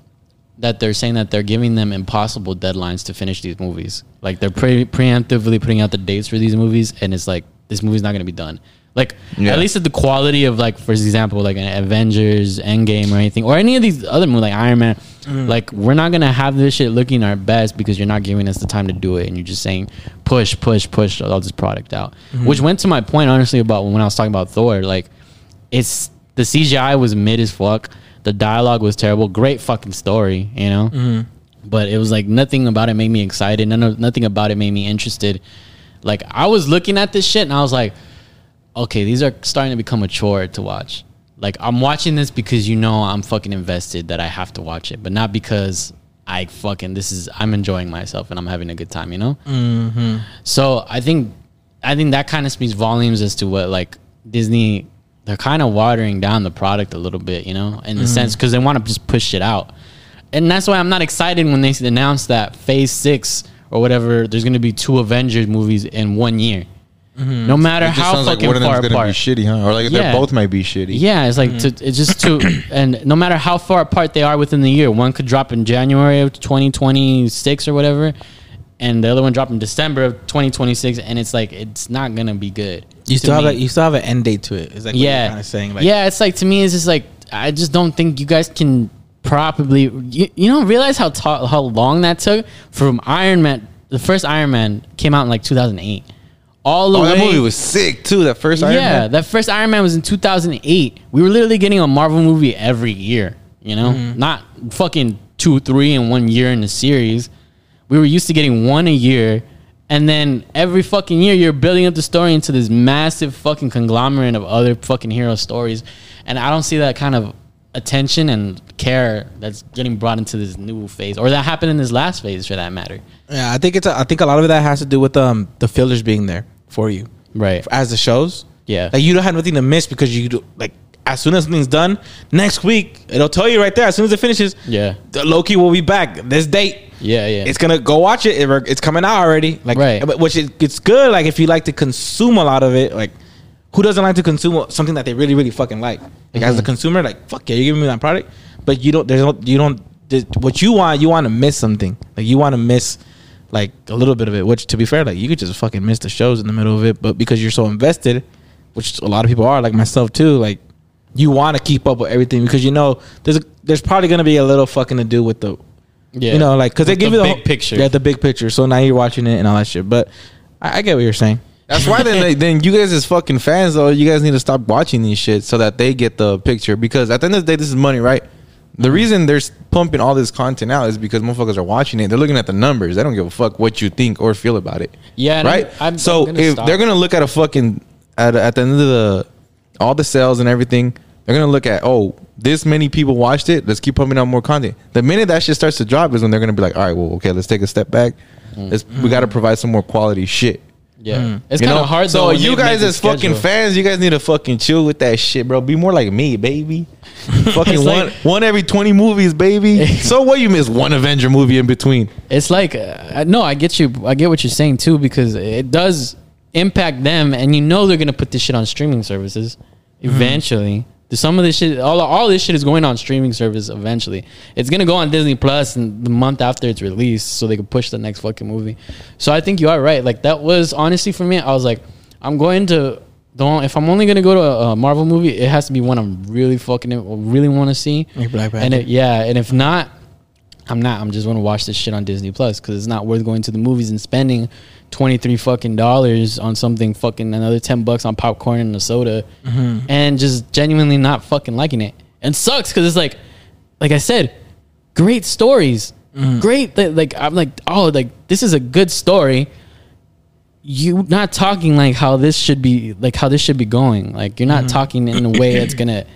that they're saying that they're giving them impossible deadlines to finish these movies. Like they're pre- preemptively putting out the dates for these movies, and it's like this movie's not going to be done. Like Yeah. at least at the quality of like, for example, like an Avengers, Endgame, or anything, or any of these other movies like Iron Man. Mm. Like we're not gonna have this shit looking our best because you're not giving us the time to do it, and you're just saying push, push, push all this product out. Mm-hmm. Which went to my point honestly about when I was talking about Thor. Like it's the CGI was mid as fuck. The dialogue was terrible. Great fucking story, you know. Mm-hmm. But it was like nothing about it made me excited. None of, nothing about it made me interested. Like I was looking at this shit and I was like, okay, these are starting to become a chore to watch. Like I'm watching this because you know I'm fucking invested that I have to watch it, but not because I fucking this is I'm enjoying myself and I'm having a good time, you know. Mm-hmm. So I think I think that kind of speaks volumes as to what like Disney they're kind of watering down the product a little bit, you know, in the mm-hmm. sense because they want to just push it out, and that's why I'm not excited when they announced that Phase Six or whatever. There's going to be two Avengers movies in one year. Mm-hmm. No matter It how sounds like fucking one of far them's gonna apart. be shitty, huh? Or like they both might be shitty. Yeah, it's like mm-hmm. to, it's just too, and no matter how far apart they are within the year, one could drop in January of 2026 or whatever, and the other one drop in December of 2026, and it's like it's not gonna be good. You to still have a, you still have an end date to it. Is like yeah, kind of saying like yeah, it's like to me, it's just like I just don't think you guys can probably You, you don't realize how ta- how long that took from Iron Man. The first Iron Man came out in like 2008. All the Oh, way. that movie was sick too. That first Iron yeah, Man. Yeah, that first Iron Man was in 2008. We were literally getting a Marvel movie every year, you know? Mm-hmm. Not fucking two, three in one year in the series. We were used to getting one a year. And then every fucking year, you're building up the story into this massive fucking conglomerate of other fucking hero stories. And I don't see that kind of attention and care that's getting brought into this new phase, or that happened in this last phase, for that matter. Yeah, I think it's. A, I think a lot of that has to do with um the fillers being there for you Right. as the shows. Yeah. like you don't have nothing to miss because you do, like as soon as something's done next week, it'll tell you right there. As soon as it finishes, Yeah. the Loki will be back this date. Yeah, yeah. It's gonna go watch it. It- It's coming out already. Like, Right. Which is it's good. Like if you like to consume a lot of it, like who doesn't like to consume something that they really really fucking like? Like as a consumer, like fuck yeah, you're giving me that product, but you don't. There's no. You don't. What you want, you want to miss something. Like you want to miss like a little bit of it. Which to be fair, like you could just fucking miss the shows in the middle of it, but because you're so invested, which a lot of people are, like myself too, like. You want to keep up with everything because you know there's a, there's probably gonna be a little fucking to do with the yeah. you know, like because they give the you the big whole, picture. Yeah, the big picture. So now you're watching it and all that shit. But I, I get what you're saying. That's why then then you guys as fucking fans though, you guys need to stop watching these shit so that they get the picture. Because at the end of the day, this is money, right? The reason they're pumping all this content out is because motherfuckers are watching it. They're looking at the numbers. They don't give a fuck what you think or feel about it. Yeah, right. I'm- I'm- so I'm gonna if stop. they're gonna look at a fucking at, at the end of the all the sales and everything. They're gonna look at oh, this many people watched it. Let's keep pumping out more content. The minute that shit starts to drop is when they're gonna be like, all right, well, okay, let's take a step back. Mm. Let's, we got to provide some more quality shit. Yeah, it's kind of hard. So though you guys as fucking fans, you guys need to fucking chill with that shit, bro. Be more like me, baby. fucking one, like- one every twenty movies, baby. so what? You miss one Avenger movie in between. It's like uh, no, I get you. I get what you're saying too because it does impact them, and you know they're gonna put this shit on streaming services eventually. The- Some of this shit, all all this shit is going on streaming service eventually. It's gonna go on Disney Plus and the month after it's released, so they can push the next fucking movie. So I think you are right. Like that was honestly for me. I was like, I'm going to don't. If I'm only gonna go to a, Marvel movie, it has to be one I'm really fucking really want to see. Like Black And it, yeah, and if not, I'm not. I'm just gonna watch this shit on Disney Plus because it's not worth going to the movies and spending twenty three fucking dollars on something fucking another ten bucks on popcorn and a soda, mm-hmm. and just genuinely not fucking liking it. And sucks because it's like, like I said, great stories, mm-hmm. great. That like I'm like, oh, like this is a good story. You not talking like how this should be, like how this should be going. Like you're not mm-hmm. talking in a way that's gonna.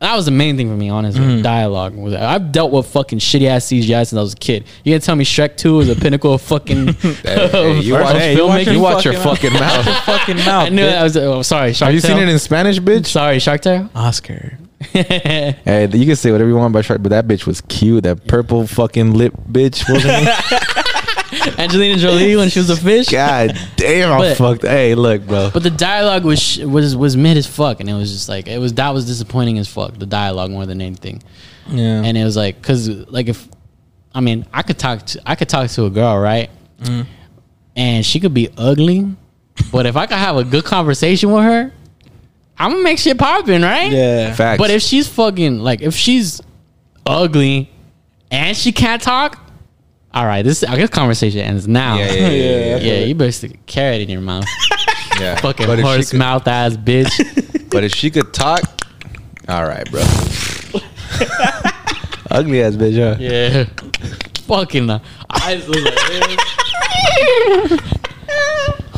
That was the main thing for me, honestly. Mm. Dialogue. Was I've dealt with fucking shitty ass CGI since I was a kid. You gonna tell me Shrek Two is a pinnacle of fucking Hey, you watch- hey, you watch your- you watch your fucking mouth. Your fucking I mouth. knew bitch. that was. Oh, sorry, Shark Have you seen it in Spanish, bitch? Sorry, Shark Tale. Oscar. Hey, you can say whatever you want about Shark, but that bitch was cute. That purple fucking lip bitch. Was her name? Angelina Jolie when she was a fish. God damn, I'm But- fucked. Hey, look, bro. But the dialogue was was was mid as fuck, and it was just like it was that was disappointing as fuck. The dialogue more than anything, Yeah. and it was like because like if I mean I could talk to I could talk to a girl right, mm-hmm. and she could be ugly, but if I could have a good conversation with her, I'm gonna make shit popping, right? yeah. Facts. But if she's fucking like if she's ugly and she can't talk, all right, this I guess conversation ends now. yeah, yeah, yeah, yeah, yeah. Yeah, you better stick a carrot in your mouth. yeah. Fucking but horse could- mouth ass bitch. But if she could talk, all right, bro. Ugly ass bitch, huh? yeah. Fucking uh, eyes look like this.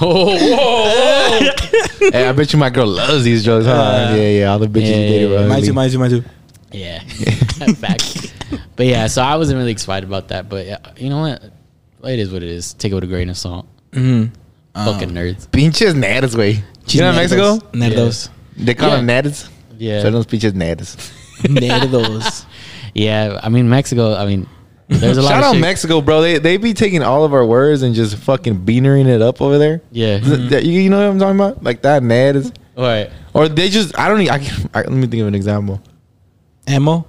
oh, whoa, whoa. Hey, I bet you my girl loves these jokes, huh? yeah, yeah. All the bitches Yeah, you dated yeah, were yeah. Mine ugly. too, mine too, mine too. Yeah. Fact. But yeah, so I wasn't really excited about that. But yeah, you know what? It is what it is. Take it with a grain of salt. Mm-hmm. Fucking nerds. Pinches nerds, güey. You know in Mexico? Nerdos. They call Yeah. them nerds. Yeah. So those pinches nerds. Nerdos. Yeah, I mean Mexico. I mean, there's a lot Shout of out shit- Mexico, bro. They they be taking all of our words and just fucking beanering it up over there. Yeah. Th- You, you know what I'm talking about? Like that nerds. All right. Or they just I don't even, I, can- I let me think of an example. Emo.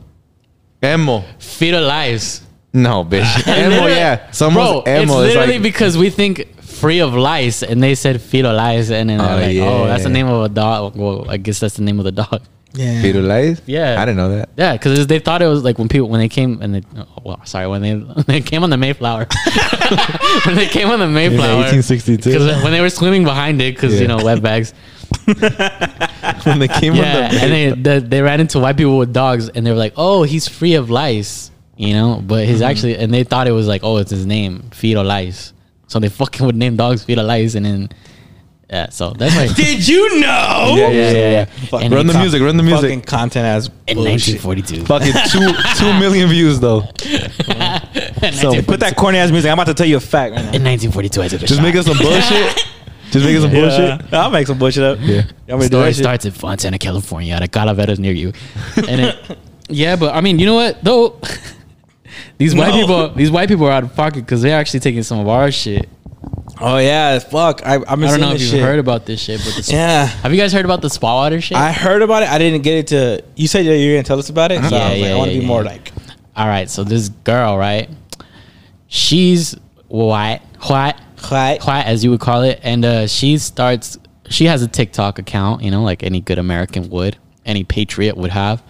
Emo. Fetal lies. No, bitch. Emo, yeah. Someone's Bro, emo. it's It's literally like, because we think free of lice, and they said fetal lice, and then they're Oh, like, oh, that's the name of a dog. Well, I guess that's the name of the dog. Yeah. Fetal life? Yeah. I didn't know that. Yeah, because they thought it was like when people when they came and they oh, well sorry when they when they came on the Mayflower when they came on the Mayflower 1862. because when they were swimming behind it because Yeah. you know wet bags when they came yeah on the and they, they they ran into white people with dogs and they were like oh he's free of lice you know but his mm-hmm. actually and they thought it was like oh it's his name feed fetal lice so they fucking would name dogs feed fetal lice and then yeah so that's like Did you know? Yeah, yeah, yeah, yeah. Fuck, And Run the they- music, run the music. Fucking content as in bullshit. 1942 Fucking two two million views though. So Put that corny ass music. I'm about to tell you a fact right now. in 1942 I took a just shot. make us some bullshit. Just make us some bullshit. Yeah. I'll make some bullshit up. Yeah. Y'all want to do story that shit? starts in Fontana, California, at a Calaveras near you. And it, yeah, but I mean, you know what though? these white No. people, these white people are out of pocket because they're actually taking some of our shit. Oh yeah, fuck. I, I've I don't know if you've shit. heard about this shit, but the, Yeah. have you guys heard about the spa water shit? I heard about it. I didn't get it to. You said that you're gonna tell us about it. Uh-huh. So Yeah, I was like, yeah, I want to yeah, be more yeah. like. All right, so this girl, right? She's white, white, White, as you would call it, and uh, she starts. She has a TikTok account, you know, like any good American would, any patriot would have.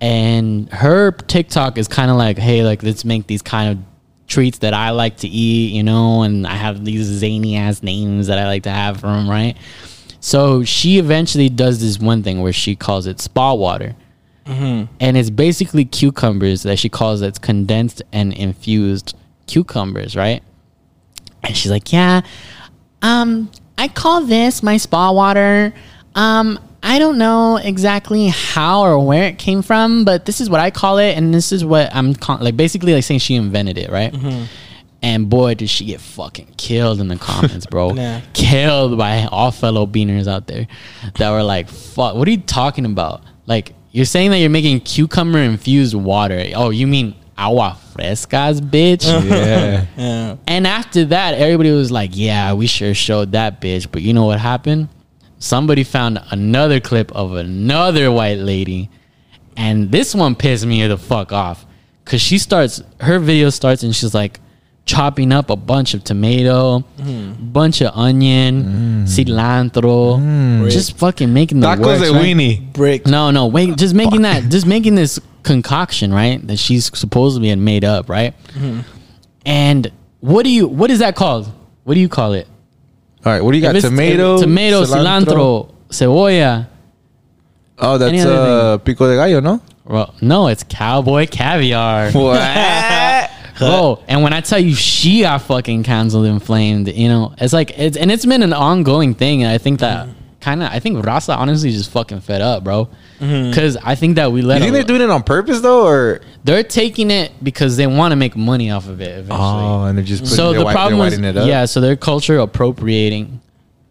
And her TikTok is kind of like, hey, like let's make these kind of treats that I like to eat, you know, and I have these zany ass names that I like to have for them, right? So she eventually does this one thing where she calls it spa water and it's basically cucumbers that she calls it's condensed and infused cucumbers, right? And she's like, "Yeah, um, I call this my spa water. Um, I don't know exactly how or where it came from, but this is what I call it, and this is what I'm call- like basically like saying she invented it, right? And boy, did she get fucking killed in the comments, bro. Yeah. Killed by all fellow beaners out there that were like, "Fuck, what are you talking about?" Like you're saying that you're making cucumber infused water. Oh, you mean agua frescas, bitch? Yeah. Yeah. And after that, everybody was like, "Yeah, we sure showed that bitch." But you know what happened? Somebody found another clip of another white lady, and this one pissed me the fuck off because she starts her video starts and she's like chopping up a bunch of tomato, hmm. bunch of onion, hmm. cilantro, hmm. just fucking making the Tacos works, de right? weenie. Brick. No, no, wait, just making that, just making this concoction, right? That she's supposedly had made up, right? And what do you, what is that called? What do you call it? All right, what do you got? Tomato, tomato, cilantro, cebolla. Oh, that's uh, pico de gallo, no? Well, no, it's cowboy caviar. What? Bro, and when I tell you she got fucking canceled and flamed, you know, it's like it's and it's been an ongoing thing. And I think that kind of, I think Raza honestly just fucking fed up, bro. Because I think that we let you think they're doing it on purpose though, or they're taking it because they want to make money off of it eventually. oh, and they're just putting, so they're the white- problem is, it up. yeah, so they're culture appropriating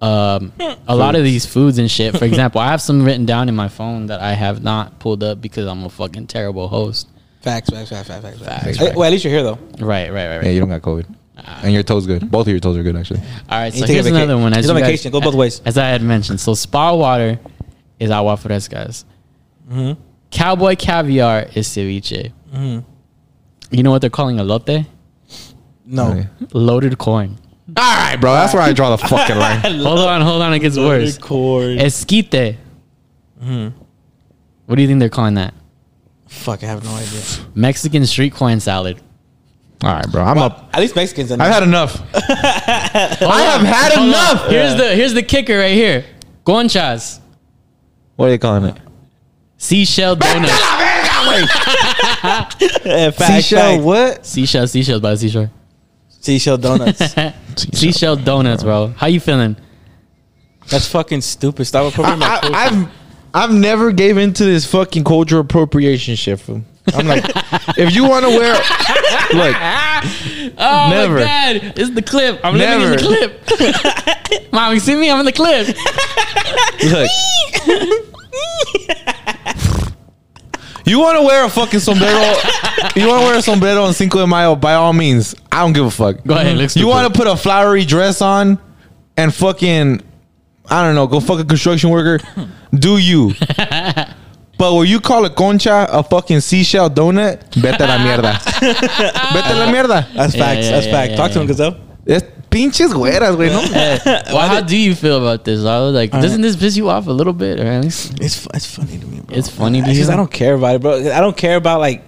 um, a lot of these foods and shit. For example, I have some written down in my phone that I have not pulled up because I'm a fucking terrible host. Facts, facts, facts, facts, facts. Facts, Hey, Well, at least you're here though. Right, right, right, yeah, right. you don't got COVID, and your toes good. Both of your toes are good actually. All right, so here's vaca- another one. He's you on guys- vacation. Go both ways. As I had mentioned, so spa water is agua frescas. Mm-hmm. Cowboy caviar is ceviche. You know what they're calling elote? No. Okay. Loaded corn. All right, bro. That's where I draw the fucking line. hold on, hold on, it gets worse. Corn. Esquite. Mm-hmm. What do you think they're calling that? Fuck, I have no idea. Mexican street corn salad. All right, bro. I'm up. At least Mexicans. I've had enough. I have had enough. Here's the here's the kicker right here. Conchas. What are they calling it? Seashell donuts. Seashell. What? seashell, seashells by the seashore. Seashell donuts. Seashell donuts, bro. How you feeling? That's fucking stupid. Stop appropriating my I, culture. I, I've I've never gave into this fucking cultural appropriation shit. fool. I'm like, if you want to wear, look, Oh Never. my god, it's the clip. I'm living in the clip. Mom, you see me? I'm in the clip. look. You want to wear a fucking sombrero? you want to wear a sombrero on Cinco de Mayo? By all means, I don't give a fuck. Go ahead, looks You want to put a flowery dress on and fucking, I don't know, go fuck a construction worker? Do you? But when you call a concha a fucking seashell donut, vete a la mierda. vete a la mierda. That's Yeah, facts. yeah, That's yeah, fact. yeah, Talk to yeah. him, Gazelle. Es pinches güeras, güey, ¿no? well, how do you feel about this? Lalo? Like, doesn't this piss you off a little bit, or at least It's it's funny to me, bro. It's funny to It's just you? I don't care about it, bro. I don't care about like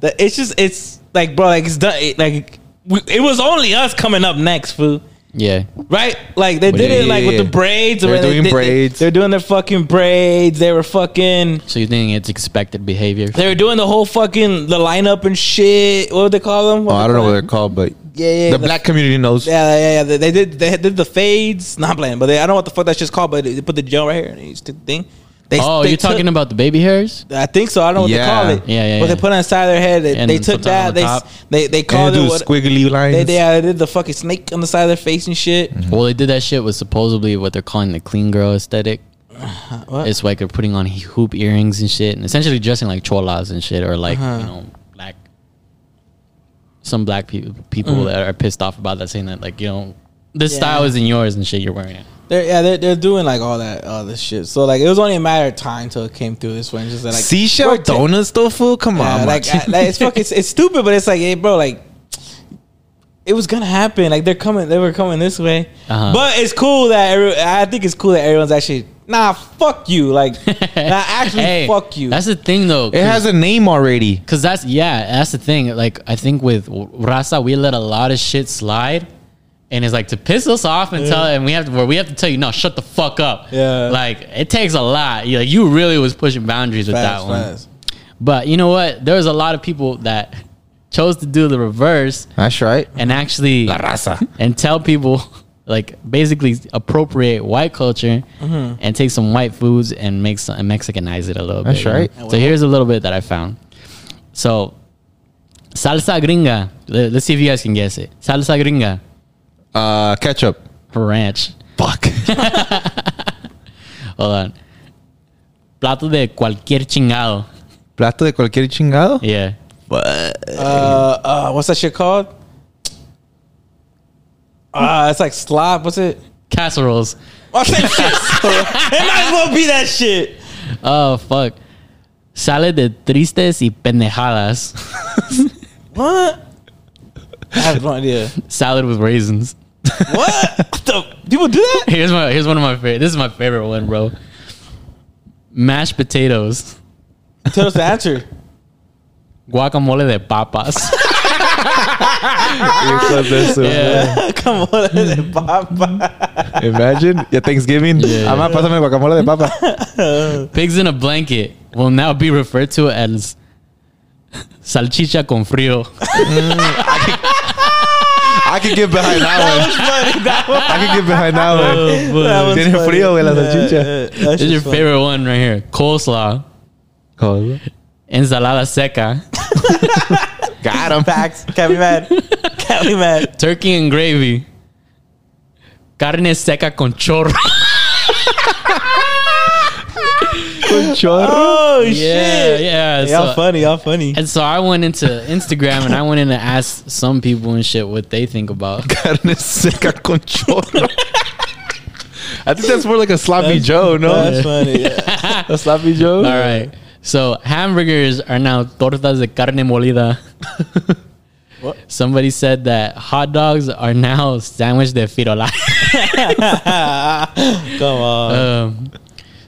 the. It's just it's like, bro, like it's done. It, like we, it was only us coming up next, fool. yeah? Right? Like they What did do it like yeah, with the braids. They're or they- doing they- braids. They're doing their fucking braids. They were fucking. So you think it's expected behavior? They were doing the whole fucking the lineup and shit. What would they call them? Oh, I don't know what they're called, but Yeah, yeah. the black community knows. Yeah, yeah, yeah. They, they did. They did the fades. Not playing, but they, I don't know what the fuck that's just called. But they put the gel right here and they used to thing. They, oh, they you're took- talking about the baby hairs? I think so. I don't know what Yeah. they call it. Yeah, yeah, What yeah. they put on the side of their head. They, And they took that that. on They the s- top. they they called do it what. squiggly lines. They, they, uh, did the fucking snake on the side of their face and shit. Well, they did that shit with supposedly what they're calling the clean girl aesthetic. What? It's like they're putting on hoop earrings and shit, and essentially dressing like cholas and shit, or like Uh-huh. you know black. Some black people people that are pissed off about that, saying that like you know this Yeah. style isn't yours and shit. You're wearing it. They're, yeah, they're, they're doing like all that all this shit. So like it was only a matter of time till it came through this one. Just like Seashell bro, donuts, though, fool? Come Yeah, on, like. I- like, it's fucking it's, it's stupid, but it's like, hey, bro, like it was gonna happen. Like they're coming, they were coming this way. Uh-huh. But it's cool that every, I think it's cool that everyone's actually nah, fuck you, like nah, actually Hey, fuck you. That's the thing though. it has a name already. Cause that's yeah, that's the thing. Like I think with Raza, we let a lot of shit slide, and it's like to piss us off and tell, and we have to where we have to tell you, no, shut the fuck up. Yeah. like it takes a lot. You, like you really was pushing boundaries with Fast, that one. fast. But you know what? There was a lot of people that chose to do the reverse That's right. and actually La raza. and tell people like basically appropriate white culture Mm-hmm. and take some white foods and make some and Mexicanize it a little That's bit. you know? right. So here's a little bit that I found. So salsa gringa. Let- Let's see if you guys can guess it. Salsa gringa Uh, ketchup. ranch. Fuck. Hold on. Plato de cualquier chingado. Plato de cualquier chingado. Yeah. Uh, uh, what's that shit called? Uh, it's like slop. What's it? Casseroles. Oh, same shit. it might as well be that shit. Oh fuck. Sale de tristes y pendejadas. What? I have no idea. Salad with raisins. What? the, people do that? Here's my here's one of my favorite. This is my favorite one, bro. Mashed potatoes. Tell us the answer. Guacamole de papas. yeah. Come on, papa. Imagine. Yeah, Thanksgiving. Yeah. Ama, pásame guacamole de papa. Pigs in a blanket will now be referred to as salchicha con frío. Mm. I can get behind that one. I can get behind that one. That was Tiene funny. frío, güey, la salchicha. yeah, that This is your funny. favorite one right here. Coleslaw. Coleslaw. Ensalada seca. Got him. Facts. Can't be mad. Can't be mad. Turkey and gravy. Carne seca con chorro. Con Oh Yeah, shit. yeah. Y'all so- funny. Y'all funny. And so I went into Instagram and I went in to ask some people and shit what they think about. Carne seca con chorro. I think that's more like a sloppy Joe, no? That's funny. Yeah. A sloppy Joe. All right. So hamburgers are now tortas de carne molida. What? Somebody said that hot dogs are now sandwich de firulais. Come on. um,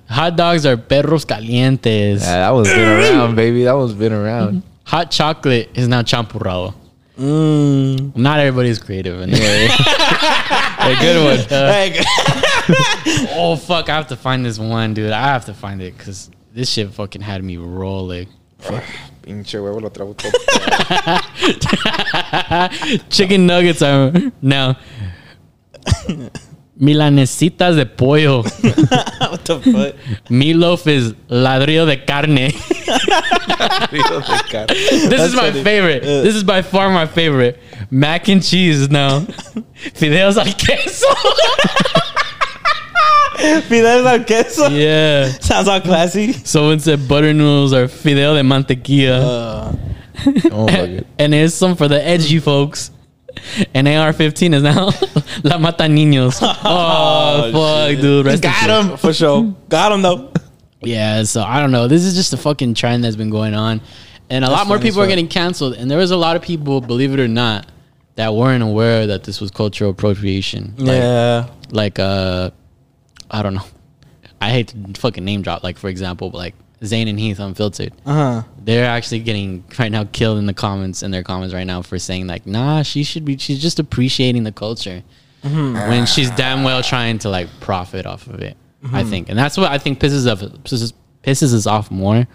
hot dogs are perros calientes. Yeah, that one's been around, baby. That one's been around. Hot chocolate is now champurrado. Mm. Not everybody's creative in there. A good one. Hey, oh fuck! I have to find this one, dude. I have to find it because this shit fucking had me rolling. Pinche huevo lo trabo todo. Chicken nuggets are now milanesitas de pollo. what the fuck? Meatloaf is ladrillo de carne. This is my funny. favorite. Uh. This is by far my favorite. Mac and cheese now. Fideos al queso. Fideos al queso. yeah. Sounds all classy. Someone said butter noodles are fideo de mantequilla. Uh, Oh, fuck it. and here's some for the edgy folks. And AR-15 is now La Mata Niños. Oh, fuck, dude. Rest in got shit. him for sure. Got him though. Yeah, so I don't know. This is just a fucking trend that's been going on. And a lot more people are getting canceled. And there was a lot of people, believe it or not, that weren't aware that this was cultural appropriation. Like, Yeah. like uh I don't know. I hate to fucking name drop, like for example, like Zane and Heath unfiltered. Uh huh. They're actually getting right now killed in the comments in their comments right now for saying like, nah, she should be she's just appreciating the culture. Mm-hmm. When she's damn well trying to like profit off of it. I mm-hmm. think. And that's what I think pisses off pisses, pisses us off more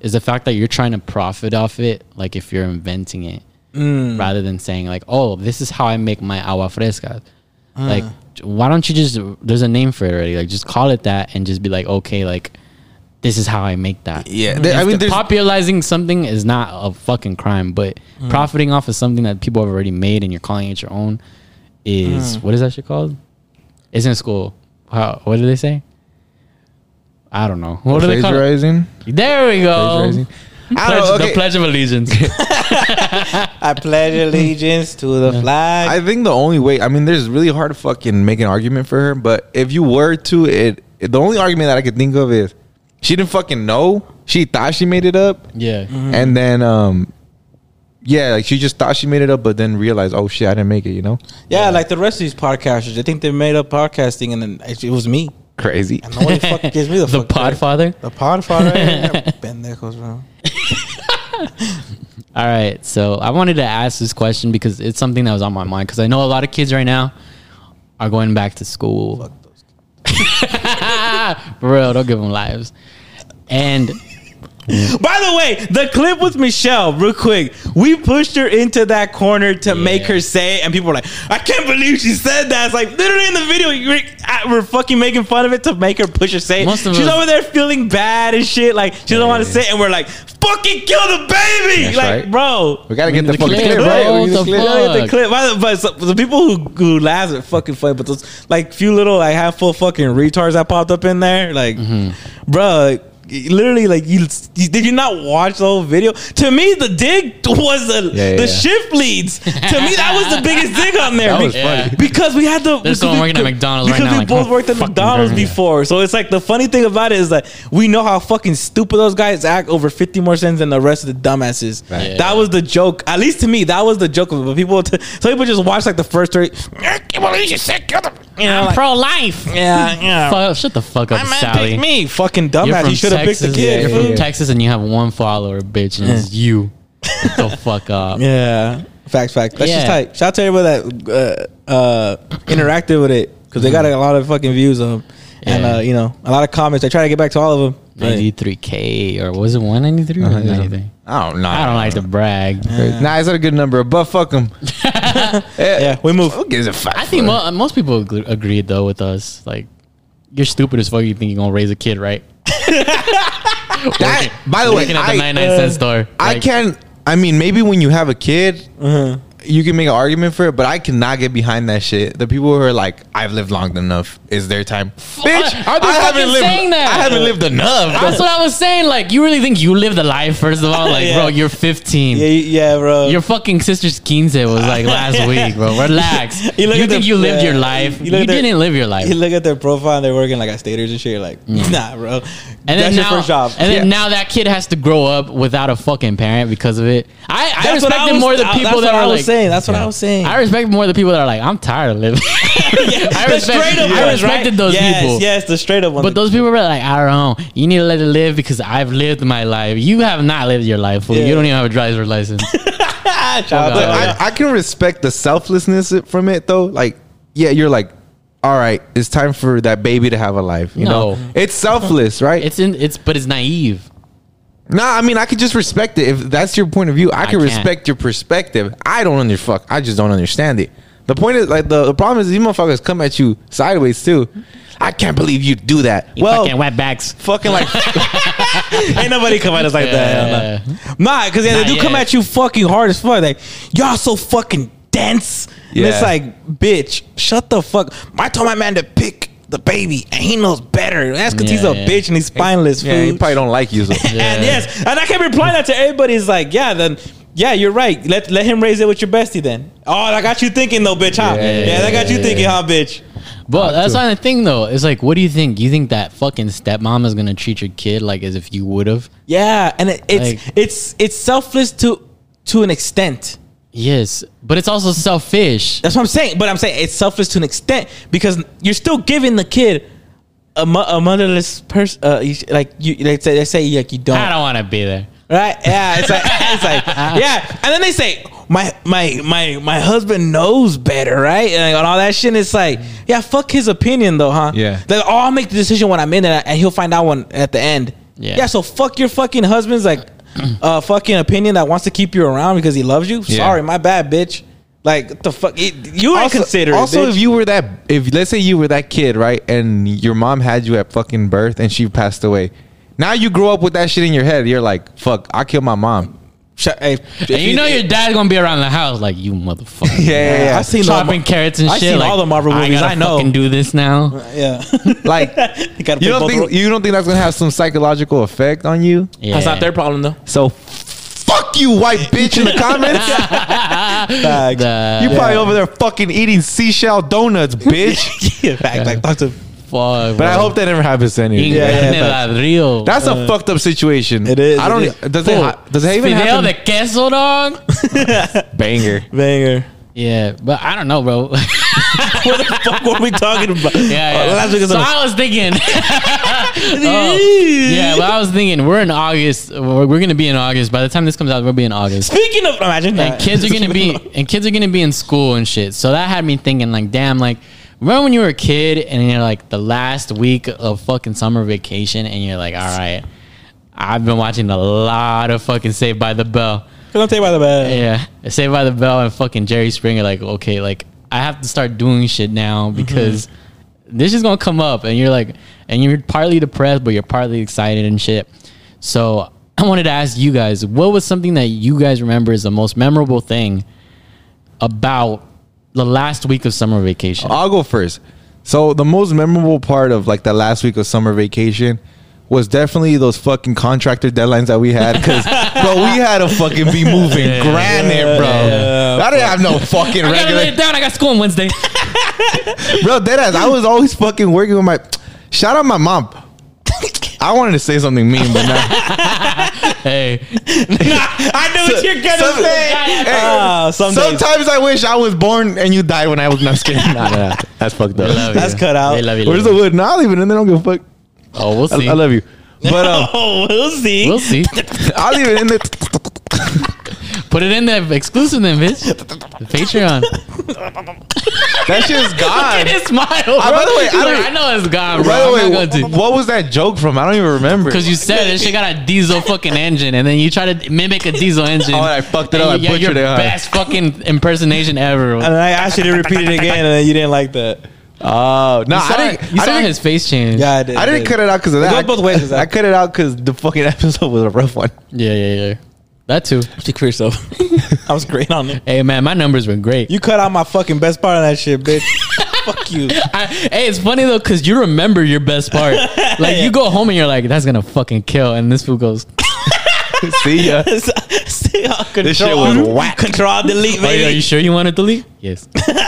is the fact that you're trying to profit off it, like if you're inventing it. Mm. Rather than saying like, oh, this is how I make my agua fresca. Like, uh. Why don't you just? There's a name for it already. Like, just call it that and just be like, okay, like, this is how I make that. Yeah, there- I mean, there's popularizing something is not a fucking crime, but mm. profiting off of something that people have already made and you're calling it your own is mm. what is that shit called? It's in school. How, what do they say? I don't know. What do they call it? plagiarizing. There we go. Plagiarizing. I Pledge, know, okay. The Pledge of Allegiance. I pledge allegiance to the flag. I think the only way, I mean, there's really hard to fucking make an argument for her, but if you were to, it, it- the only argument that I could think of is she didn't fucking know. She thought she made it up, yeah. and then, um, yeah, like she just thought she made it up, but then realized, oh shit, I didn't make it. You know, yeah, like the rest of these podcasters, they think they made up podcasting, and then it was me. Crazy. And nobody fucking gives me the, The. Podfather. The Podfather. yeah, Pendejos, bro. All right, so I wanted to ask this question because it's something that was on my mind because I know a lot of kids right now are going back to school. Fuck those. For real, don't give them lives. And By the way, the clip with Michelle, real quick, we pushed her into that corner to make her say, it, and people were like, "I can't believe she said that." It's like literally in the video, you're, uh, we're fucking making fun of it to make her push her say. it. Most of She's us- over there feeling bad and shit, like she don't want to say, it, and we're like, "Fucking kill the baby!" That's like, right. bro. We gotta get the, the fucking clip, clip, bro. right? What We need the clip. fuck? Yeah, the clip. But, but so- the people who who laughs are fucking funny. But those like few little like half full fucking retards that popped up in there, like, bro. Literally, like you, you- did you not watch the whole video? To me, the dig was the Yeah, yeah, the yeah. shift leads. to me, that was the biggest dig on there. That was Be- funny. because we had the There's because someone working at McDonald's right because now, we like, both "Oh, worked at McDonald's burger." before. So it's like the funny thing about it is that we know how fucking stupid those guys act over 50 more cents than the rest of the dumbasses. Right. Yeah. That was the joke. At least to me, that was the joke of it. But people, t- some people just watch like the first three. I can't believe you said kill the-" You know, like, Pro life. yeah, yeah. Fuck, shut the fuck up, My man Sally. me, fucking dumbass. from He should have picked the Texas. kid. You're fool. from Texas, and you have one follower, bitch, and it's you. The fuck up. Yeah, facts, facts. That's just Yeah. tight. Shout out to everybody that uh, uh, interacted with it because they got a lot of fucking views on, 'em. and Yeah. uh, you know a lot of comments. I try to get back to all of them. but- 93k or was it 193 or Uh-huh, yeah. 93? I don't know. I don't like to brag. Nah, it's not a good number, but fuck them. Yeah, we move. Who gives a fuck? I think mo- most people agree- agreed though with us. Like, you're stupid as fuck. You think you're gonna raise a kid, right? That. By the way, Working at the I, 99 cent store. I Like, can't. I mean, maybe when you have a kid, Uh-huh. You can make an argument for it, but I cannot get behind that shit. The people who are like, "I've lived long enough," is their time. Bitch, Are they I haven't lived. saying that? I haven't lived enough. That's what I was saying. Like, you really think you lived a life? First of all, like, Yeah. bro, you're 15. Yeah, yeah, bro. Your fucking sister's quince was like last week, bro. Relax. You You, think the- you lived yeah. your life? You You, look at their- didn't live your life. you look at their profile and they're working like at staters and shit. You're like, mm. nah, bro. And That's then your now, first job. and then now that kid has to grow up without a fucking parent because of it. I, I That's what respect I it was- more the people that are like. Saying. That's what I was saying. I respect more the people that are like, I'm tired of living. I, The respect, straight up I ones, respected right? those yes, people. Yes, the straight up ones. But those people were like, I don't know. You need to let it live because I've lived my life. You have not lived your life. Fool. Yeah. You don't even have a driver's license. Shout out Fuck to- off. I, I can respect the selflessness from it though. Like, yeah, you're like, all right, it's time for that baby to have a life. You No. know, it's selfless, right? It's in. It's but it's naive. Nah, I mean, I could just respect it if that's your point of view. I can respect your perspective. I don't under fuck. I just don't understand it. The point is, like, the, the problem is these motherfuckers come at you sideways too. I can't believe you do that. You well, fucking wetbacks. fucking like, Ain't nobody come at us like that. Yeah. Nah, because yeah, they do come at you fucking hard as fuck. Like, y'all so fucking dense. And it's like, bitch, shut the fuck. I told my man to pick the baby, and he knows better. That's because he's a yeah. bitch and he's spineless. yeah, he fool. probably don't like you. So. And yes, and I can reply that to everybody. Is like, yeah, then yeah, you're right. Let let him raise it with your bestie. Then. Oh, I got you thinking though, bitch. Huh? Yeah, Yeah, yeah, that got you yeah, thinking, yeah. huh, bitch. But that's not the thing though. It's like, what do you think? You think that fucking stepmom is gonna treat your kid like as if you would have? Yeah, and it, it's Like- it's it's selfless to to an extent. Yes, but it's also selfish. That's what I'm saying. But I'm saying it's selfish to an extent because you're still giving the kid a, mo- a motherless person. Uh, like you, they say, they say like you don't, I don't want to be there. right? Yeah, it's like it's like yeah, and then they say my my my my husband knows better, right? And, like, all that shit. It's like yeah, fuck his opinion though, huh? Yeah. Like, oh, I'll make the decision when I'm in it, and he'll find out when at the end. Yeah. Yeah. So fuck your fucking husband's like uh fucking opinion that wants to keep you around because he loves you. Yeah. Sorry, my bad, bitch. Like what the fuck, it, you also, consider. also bitch. if you were that, if let's say you were that kid, right, and your mom had you at fucking birth and she passed away, now you grow up with that shit in your head. You're like, fuck, I killed my mom. Shut- hey, And you know your dad's gonna be around the house like you motherfucker. Yeah, yeah, yeah. I've seen chopping the, carrots and I've shit. seen like, all the Marvel movies, I, gotta I know. fucking do this now. Yeah, Like, you gotta you don't think roles. you don't think that's gonna have some psychological effect on you? Yeah. That's not their problem though. So, fuck you, white bitch, in the comments. Facts. The- You probably over there fucking eating seashell donuts, bitch. yeah, fact, like talk to. Fuck, but I hope that never happens to any. of you. Yeah, Carne yeah, ladrillo. That's a fucked up situation. It is, I don't. it is. Does it? Does it even Fidel happen? de queso, dog. Banger. Banger. yeah, but I don't know, bro. what the fuck were we talking about? Yeah, Oh, yeah. last week was so I was thinking. Oh, yeah, but I was thinking we're in August. We're, we're gonna be in August. By the time this comes out, we'll be in August. Speaking of, imagine And that. kids are gonna be and kids are gonna be in school and shit. So that had me thinking, like, damn, like, remember when you were a kid and you're like the last week of fucking summer vacation and you're like, all right, I've been watching a lot of fucking Saved by the Bell. Don't take by the Bell. Yeah, Saved by the Bell and fucking Jerry Springer. Like, okay, like I have to start doing shit now mm-hmm. because this is gonna come up, and you're like, and you're partly depressed, but you're partly excited and shit. So I wanted to ask you guys, what was something that you guys remember is the most memorable thing about the last week of summer vacation? I'll go first. So the most memorable part of like the last week of summer vacation was definitely those fucking contractor deadlines that we had because bro we had to fucking be moving granite bro I didn't have no fucking I gotta lay it down. I got school on Wednesday. bro deadass I was always fucking working with my shout out my mom I wanted to say something mean but not hey, I knew what you're gonna Some- say. Hey, Ah, some days. sometimes I wish I was born and you died when I was not kidding nah, nah, nah. that's fucked up love That's you. cut out. They love you. where's the wood no I'll leave it in there don't give a fuck Oh, we'll I, see. I love you but um Oh, we'll see. We'll see. I'll leave it in there Put it in the exclusive then, bitch. The Patreon. that shit is gone His smile. Bro. Ah, by the way, I like, I know it's gone, bro. By the I'm way, not to. what was that joke from? I don't even remember. Because you said this shit got a diesel fucking engine, and then you try to mimic a diesel engine. Oh, I fucked it And up. I you- yeah, butchered your it, huh? Best fucking impersonation ever. And then I asked you to repeat it again, and then you didn't like that. oh no, you saw, I didn't. you I saw didn't, his face change. Yeah, I did. I didn't cut it out because of It that. goes both ways, I, I cut it out because the fucking episode was a rough one. yeah, yeah, yeah. That too. Speak for yourself. I was great on it. Hey man, my numbers were great. You cut out my fucking best part of that shit, bitch. Fuck you. I, hey, it's funny though because you remember your best part. Like you go home and you're like, "That's gonna fucking kill," and this fool goes, See ya. See, I'll control, This shit was whack. Control delete, "Oh, yeah, are you sure you want to delete?" Yes. yeah.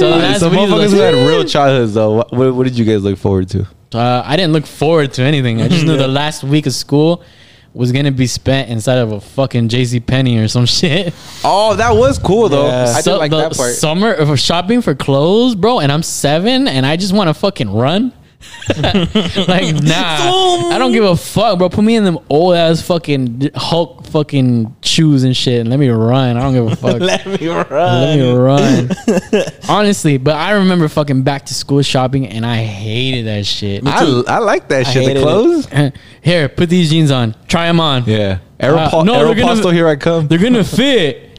So last Some motherfuckers who had real childhoods though. What, what, what did you guys look forward to? uh, I didn't look forward to anything. I just knew the last week of school was gonna be spent inside of a fucking JC Penney or some shit. Oh, that was cool though. Yeah. I did So like the that part. Summer of shopping for clothes, bro, and I'm seven, and I just want to fucking run. like nah, I don't give a fuck, bro. Put me in them old ass fucking Hulk fucking shoes and shit, and let me run. I don't give a fuck. Let me run. Let me run. Honestly, but I remember fucking back to school shopping, and I hated that shit. I, I like that I shit. The it. clothes. Here, put these jeans on. Try them on. Yeah. Aeropostale, uh, no, they're gonna- Aeropostale, here I come. They're gonna fit.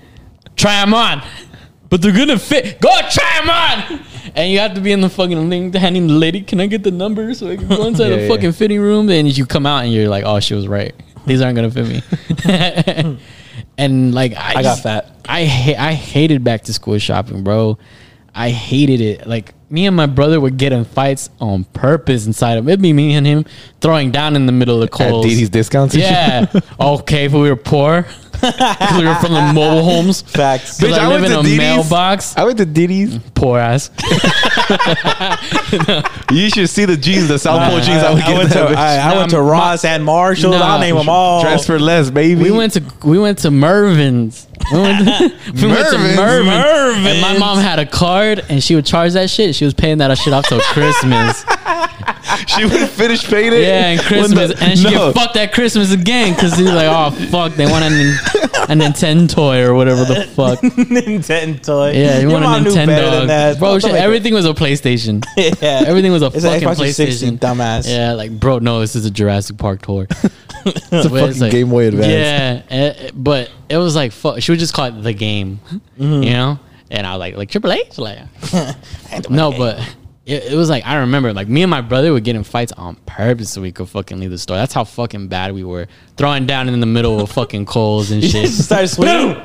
Try them on. But they're gonna fit. Go try them on. And you have to be in the fucking thing handing the lady, can I get the number so I can go inside Yeah, the yeah. fucking fitting room? And you come out and you're like, oh, she was right. These aren't gonna fit me. and like I, I got fat. I ha- I hated back to school shopping, bro. I hated it. Like me and my brother would get in fights on purpose inside of it'd be me and him throwing down in the middle of the At Kohl's. Didi's discounts. Yeah. okay, but we were poor. Because we were from the mobile homes. Facts. Because I, I live went in a to Didi's. mailbox. I went to Didi's. Poor ass. You should see the jeans, the South Pole jeans I would I get. went to, that bitch. I, I Nah, went to my- Ross and Marshalls. Nah, I'll name them all. Dress for less, baby. We went to we went to Mervyn's. We went to, we went to Mervyn's? Mervyn. And my Mervyn's. mom had a card and she would charge that shit. She was paying that shit off till Christmas. She would finish paying it. Yeah, and Christmas. the- and she no. get fucked at Christmas again because he's like, oh, fuck, they want a, a Nintendo toy or whatever the fuck. Nintendo toy. Yeah, you Your want a mom knew better than Nintendo. that. Bro, Don't shit, make it- everything was a PlayStation. Yeah. Everything was a It's fucking Xbox 360, PlayStation. dumbass. Yeah, like, bro, no, this is a Jurassic Park tour. It's a fucking Game Boy Advance. Yeah, eh, but it was like, fuck, she would just call it the game, Mm-hmm. you know? And I was like, like Triple H? Like, no, but it, it was like, I remember, like, me and my brother would get in fights on purpose so we could fucking leave the store. That's how fucking bad we were. Throwing down in the middle of fucking Kohl's and shit. Start swinging.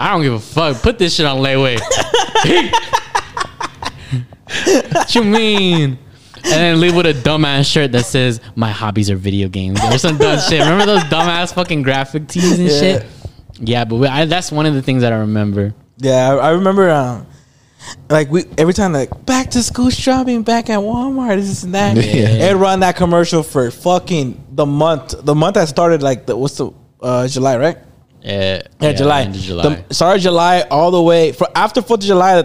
I don't give a fuck. Put this shit on layaway. what you mean? And then leave with a dumbass shirt that says "My hobbies are video games" or some dumb shit. Remember those dumbass fucking graphic tees and Yeah. shit? Yeah, but we, I, that's one of the things that I remember. Yeah, I, I remember. Um, like we every time like back to school shopping back at Walmart this and that. Yeah. It run that commercial for fucking the month. The month that started like the what's the uh July right? Yeah, Yeah, July. end of July. The started July all the way for after Fourth of July.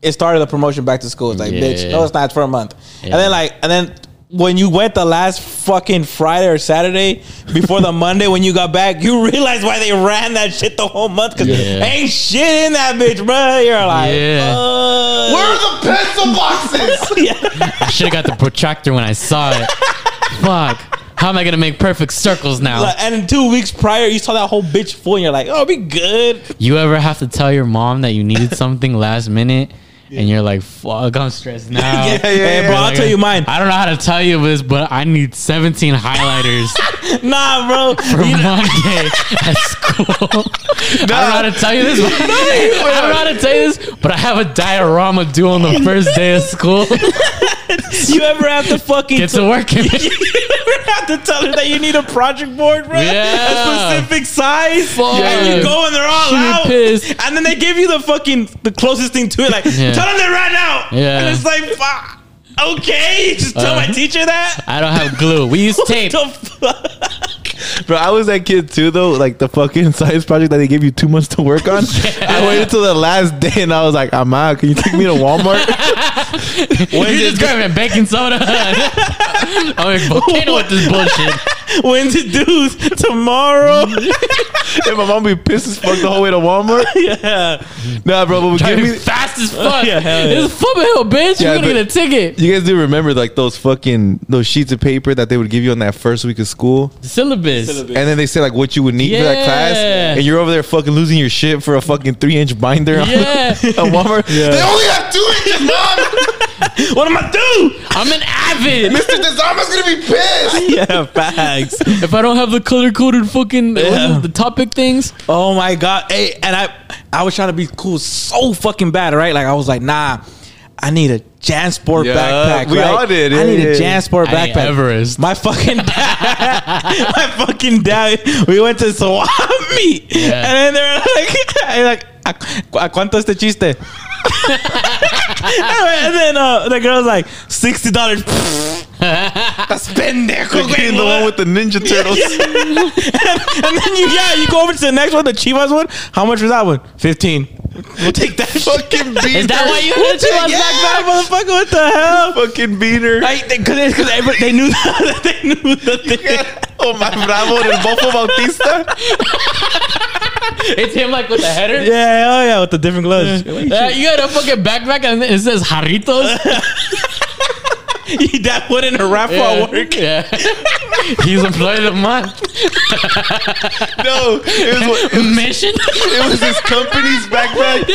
It started the promotion back to school. It's like, Yeah. bitch, no, it's not for a month. And then like, and then when you went the last fucking Friday or Saturday before the Monday when you got back, you realize why they ran that shit the whole month because Yeah. ain't shit in that bitch, bro. You're like, Yeah. uh, Where are the pencil boxes? yeah. I should have got the protractor when I saw it. Fuck. How am I gonna make perfect circles now? Like, and in two weeks prior, you saw that whole bitch full, and you're like, "Oh, be good." You ever have to tell your mom that you needed something last minute, and you're like, "Fuck, I'm stressed now." yeah, yeah, Hey, bro. I'll tell you mine. I don't know how to tell you this, but I need 17 highlighters Nah, bro. for Monday at school. I don't know how to tell you this. But I don't know how to tell you this, but I have a diorama due on the first day of school. you ever have to fucking Get to work. you ever have to tell her that you need a project board, bro? Yeah. A specific size. Fuck. And you go and they're all She out. pissed. And then they give you the fucking the closest thing to it, like, Yeah. tell them they're right now. Yeah. And it's like, fuck. Okay, just tell Uh, my teacher that. I don't have glue. We use tape. What the fuck? Bro, I was that kid too, though. Like the fucking science project that they gave you two months to work on. I waited till the last day, and I was like, "I'm out. Can you take me to Walmart?" You just grabbing baking soda. I'm like, volcano with this bullshit. When's it due? Tomorrow? and my mom be pissed as fuck the whole way to Walmart. yeah. Nah, bro, but give Driving me. fast as oh, fuck. Yeah, hell yeah. It's Football Hill, bitch. Yeah, You're gonna get a ticket. You guys do remember like those fucking those sheets of paper that they would give you on that first week of school, The syllabus. Syllabus. and then they say like what you would need for that class, Yeah. and you're over there fucking losing your shit for a fucking three inch binder. on- Yeah. at Walmart. They only have two inches, mom. What am I do? I'm an avid. Mr. Dezama's gonna be pissed. yeah, facts. if I don't have the color coded fucking Yeah. it, the topic things, Oh my god. Hey, and I I was trying to be cool so fucking bad, right? Like I was like, nah, I need a Jansport Yeah, backpack. we right? all did, I yeah, need a yeah. Jansport I backpack. Everest. My fucking dad, my fucking dad. We went to swap meet, Yeah. and then they're like, like, "¿A cu- a cuánto este chiste? and then uh, the girl's like, sixty dollars. That's pendejo, güey. the one with the Ninja Turtles. and then you, yeah, you go over to the next one, the Chivas one. How much was that one? Fifteen. We'll take that. fucking beater. is that why you had a Chivas yeah, backpack? motherfucker. What the hell? fucking beater? I, they, cause, they, cause everybody, they knew that they knew the thing. oh my bravo del Bofo Bautista. It's him like with the header. Yeah, hell yeah, with the different gloves. Uh, you got a fucking backpack and it says Jarritos. that put in a raffle yeah. work. Yeah. He's employee of the month. No, it was it was, Mission. it was his company's backpack.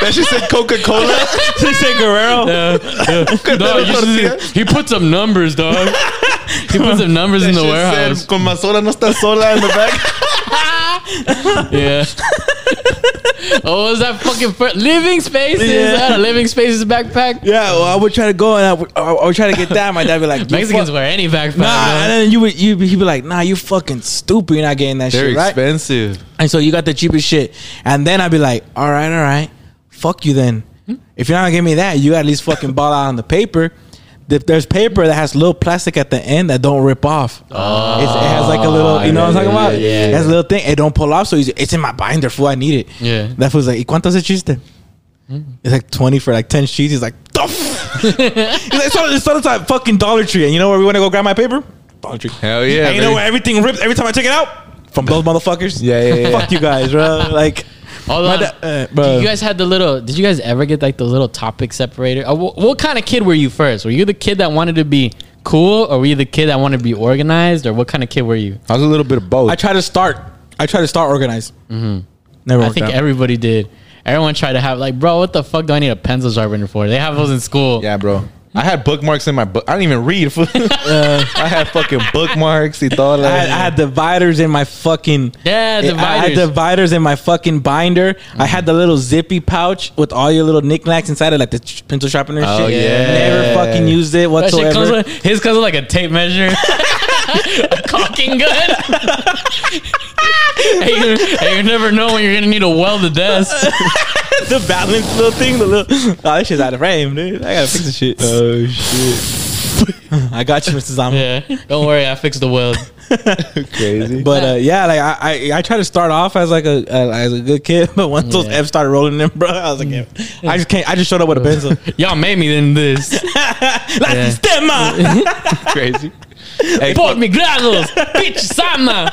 That shit said Coca Cola. They say Guerrero. No, you just- he put some numbers, dog. He put some numbers in the warehouse. Con más sola no está sola in the back. Yeah. oh, what was that fucking fir- living spaces? Yeah. I had a living spaces backpack. Yeah, well, I would try to go and I would, I would try to get that. My dad would be like, Mexicans fuck- wear any backpack. Nah, and then you would you he'd be like, nah, you fucking stupid. You're not getting that They're shit, right? expensive. And so you got the cheapest shit. And then I'd be like, all right, all right. Fuck you then. Hmm? If you're not gonna give me that, you gotta at least fucking ball out on the paper. If there's paper that has little plastic at the end that don't rip off. Oh, it's, it has like a little, you know what I'm talking yeah, about? yeah, It has a little thing. It don't pull off, so easy. it's in my binder, fool. I need it. Yeah. That fool's like, "¿Y cuánto es el chiste? Mm. It's like 20 for like 10 sheets. He's like, the f-? He's like, so, it's so it's like fucking Dollar Tree. And you know where we want to go grab my paper? Dollar Tree. Hell yeah, And you know where everything rips every time I take it out? From those motherfuckers? Yeah, yeah, yeah. Fuck you guys, bro. Like, Hold my on. da- uh, bro. you guys had the little. Did you guys ever get like the little topic separator? Uh, wh- what kind of kid were you first? Were you the kid that wanted to be cool, or were you the kid that wanted to be organized, or what kind of kid were you? I was a little bit of both. I try to start. I try to start organized. Mm-hmm. Never I think out. everybody did. Everyone tried to have like, bro, what the fuck do I need a pencil sharpener for? They have those in school. yeah, bro. I had bookmarks in my book. I didn't even read. fool. I had fucking bookmarks y todo. I had, I had dividers in my fucking Yeah, Dividers. I had dividers. dividers in my fucking binder. I had the little zippy pouch with all your little knickknacks inside it, like the ch- pencil sharpener Oh, shit. yeah. Never fucking used it That shit comes whatsoever. with, his comes with like a tape measure, a caulking gun. and, you, and you never know when you're gonna need to weld the desk. the balance little thing, the little oh, that shit's out of frame, dude. I gotta fix the shit. oh shit, I got you, Mr. Zama. Yeah, don't worry, I fixed the weld. crazy. But uh, yeah, like I, I, I try to start off as like a uh, as a good kid, but once those Yeah. F's started rolling in, bro, I was like, yeah, I just can't. I just showed up with a pencil. Y'all made me in this. La sistema. crazy. Hey, Por mi grados, bitch sama.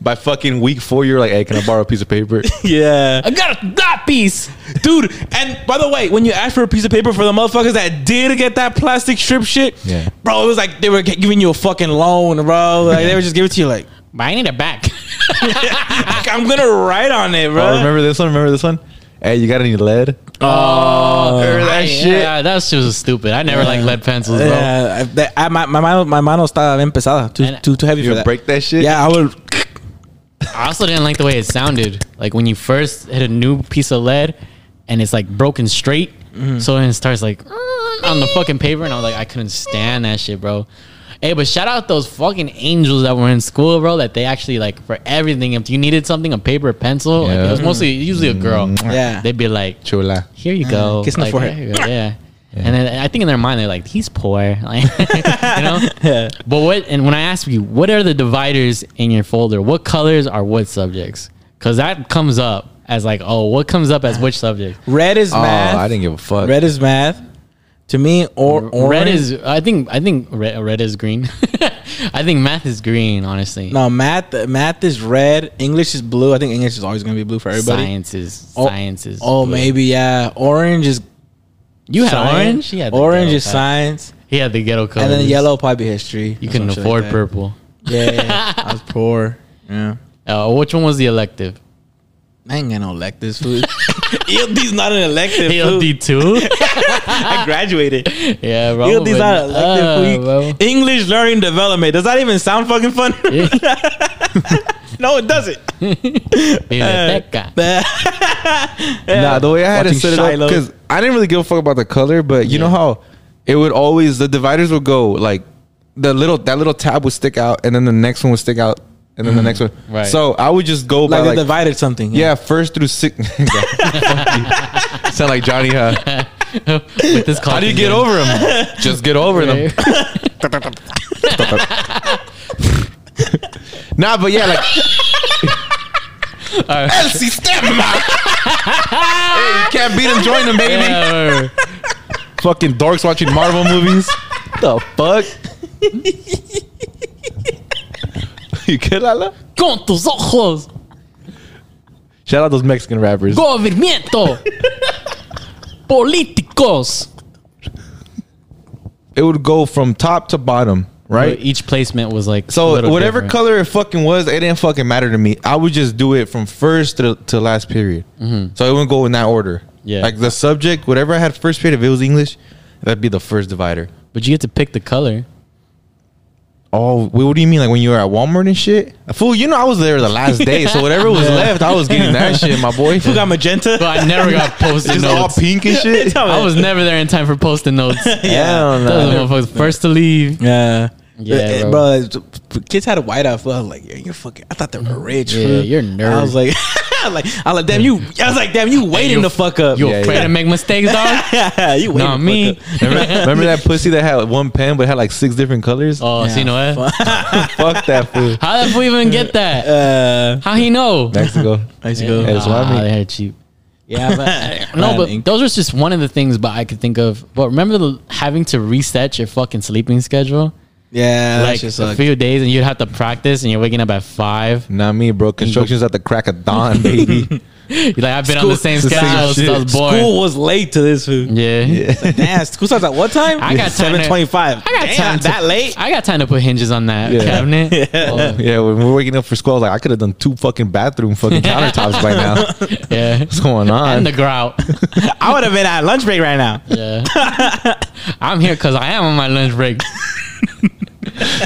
By fucking week four, you're like, hey, can I borrow a piece of paper? yeah. I got a that piece. dude. And by the way, when you ask for a piece of paper for the motherfuckers that did get that plastic strip shit, Yeah. bro, it was like they were giving you a fucking loan, bro. Like they were just giving it to you, like But I need it back. I'm gonna write on it, bro. Oh, remember this one? Remember this one? Hey, you got any lead? Oh, oh Remember that I- shit? Yeah, that shit was stupid. I never liked lead pencils, bro. Yeah, I, I, my, my mano, my mano estaba bien pesada. Too, And- too, too heavy You for that. break that shit? Yeah, I would. I also didn't like the way it sounded. Like when you first hit a new piece of lead and it's like broken straight. Mm-hmm. So then it starts like on the fucking paper and I was like, I couldn't stand that shit, bro. Hey, but shout out those fucking angels that were in school, bro. That they actually like for everything. If you needed something, a paper, a pencil, like, it was mostly usually a girl. Yeah. they'd be like, Chula. "Here you go, kiss on the Like, forehead. here you go, Yeah. And then I think in their mind they're like, he's poor, like, you know. Yeah. But what? And when I ask you, what are the dividers in your folder? What colors are what subjects? Because that comes up as like, oh, what comes up as which subject? Red is math. Oh, math. I didn't give a fuck. Red is math. To me, or orange. Red is. I think. I think red, red is green. I think math is green. Honestly, no math. Math is red. English is blue. I think English is always gonna be blue for everybody. Science is. Oh, science is. Oh, blue. maybe yeah. Orange is you had science. orange. He had the orange ghetto is type. science, He had the ghetto colors. and then yellow probably history. You or couldn't some shit afford like that. purple. Yeah, yeah, I was poor. Yeah, Uh, which one was the elective? I ain't got no electives. Food. ELD's not an elective. fool. ELD two. I graduated. yeah, bro. ELD's not an elective. Uh, English learning development. Does that even sound fucking fun? no, it doesn't. Biblioteca. Nah, the way I had Watching it set it up because I didn't really give a fuck about the color, but you know how it would always the dividers would go like the little that little tab would stick out, and then the next one would stick out, and then the next one. Right. So I would just go by Like, they like divided something. yeah, first through six. Sound like Johnny, huh? With this How do you get over them? Just get over them. Nah, but yeah, like El Sistema. hey, you can't beat him, join him, baby. Yeah, Fucking dorks watching Marvel movies. the fuck? you good, Lala? Con tus ojos, Shout out those Mexican rappers. movimiento, políticos. It would go from top to bottom, right? Each placement was like So little whatever different. color it fucking was, it didn't fucking matter to me. I would just do it from first to, to last period. So it wouldn't go in that order. Mm-hmm. Yeah. Like the subject, whatever I had first period, if it was English, that'd be the first divider. But you get to pick the color. Oh, wait, what do you mean? Like when you were at Walmart and shit? Fool, you know I was there the last day, so whatever was left, I was getting that shit, my boy. Who got magenta? But I never got post-it Just all notes. pink and shit. I was never there in time for post-it notes. Hell no. Those motherfuckers first to leave. Yeah. Yeah, Eh, bro. bro. Kids had a whiteout. fool. I was like, yeah, you're fucking. I thought they were rich. Yeah, fool. you're a nerd. I was like, I was like, I was like, damn you. I was like, damn you waiting you- the fuck up. You Yeah, afraid yeah. to make mistakes, dog? yeah, you waiting Not the me. Remember, remember that pussy that had one pen but had like six different colors? Oh, Yeah, see, no way. Fuck that fool. How did we even get that? Uh, How he know? Mexico. nice to go. That's what I mean. They had cheap. Yeah, but No, but those were just one of the things. But I could think of. But remember the having to reset your fucking sleeping schedule, yeah, like that's just a few days, and you'd have to practice, and you're waking up at five. Not me, bro. Construction's at the crack of dawn, baby. You're like, I've been on School- the same the same schedule since I was born. School was late to this food. Yeah. Damn, school starts at what time? I got time to- seven twenty-five. I got Damn, time to- that late. I got time to put hinges on that Yeah. cabinet. Yeah. Oh, yeah, when we're waking up for school, I was like, I could have done two fucking bathroom fucking countertops by now. yeah. What's going on? And the grout. I would have been at lunch break right now. Yeah. I'm here because I am on my lunch break.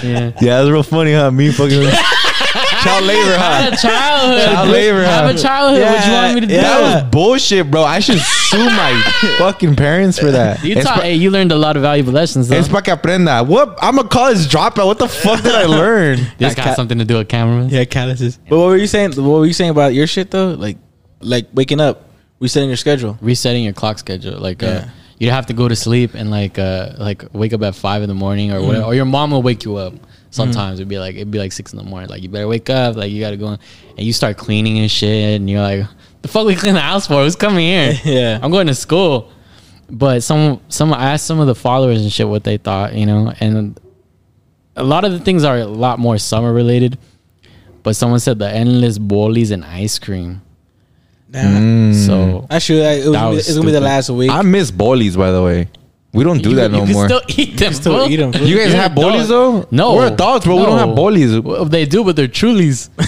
Yeah. yeah, that's real funny, huh? Me fucking child labor, huh? Have a childhood. Child labor, Have huh? a childhood. what you want me to do? That was bullshit, bro. I should sue my fucking parents for that. You taught, pa- hey, you learned a lot of valuable lessons. Though. It's pa que aprenda. What? I'm a college dropout. What the fuck did I learn? this got cat- something to do with cameramen. Yeah, calluses. But what were you saying? What were you saying about your shit though? Like, like waking up, resetting your schedule. Resetting your clock schedule. Like, uh, Yeah. You'd have to go to sleep and like, uh, like wake up at five in the morning or whatever, or your mom will wake you up. Sometimes it'd be like it'd be like six in the morning. Like you better wake up. Like you gotta go, in. and you start cleaning and shit. And you're like, the fuck we clean the house for? Who's coming here? Yeah. I'm going to school. But some some I asked some of the followers and shit what they thought, you know, and a lot of the things are a lot more summer related. But someone said the endless bowlies and ice cream. Damn. Mm. So actually. It was That gonna be- was it's gonna be the last week. I miss bolies, by the way. We don't do you, that no you can more. still eat them. still bro. eat 'em, bro. you guys You're have an bolies though? No, we're adults, bro. We don't have bolies. Well, they do, but they're Trulies.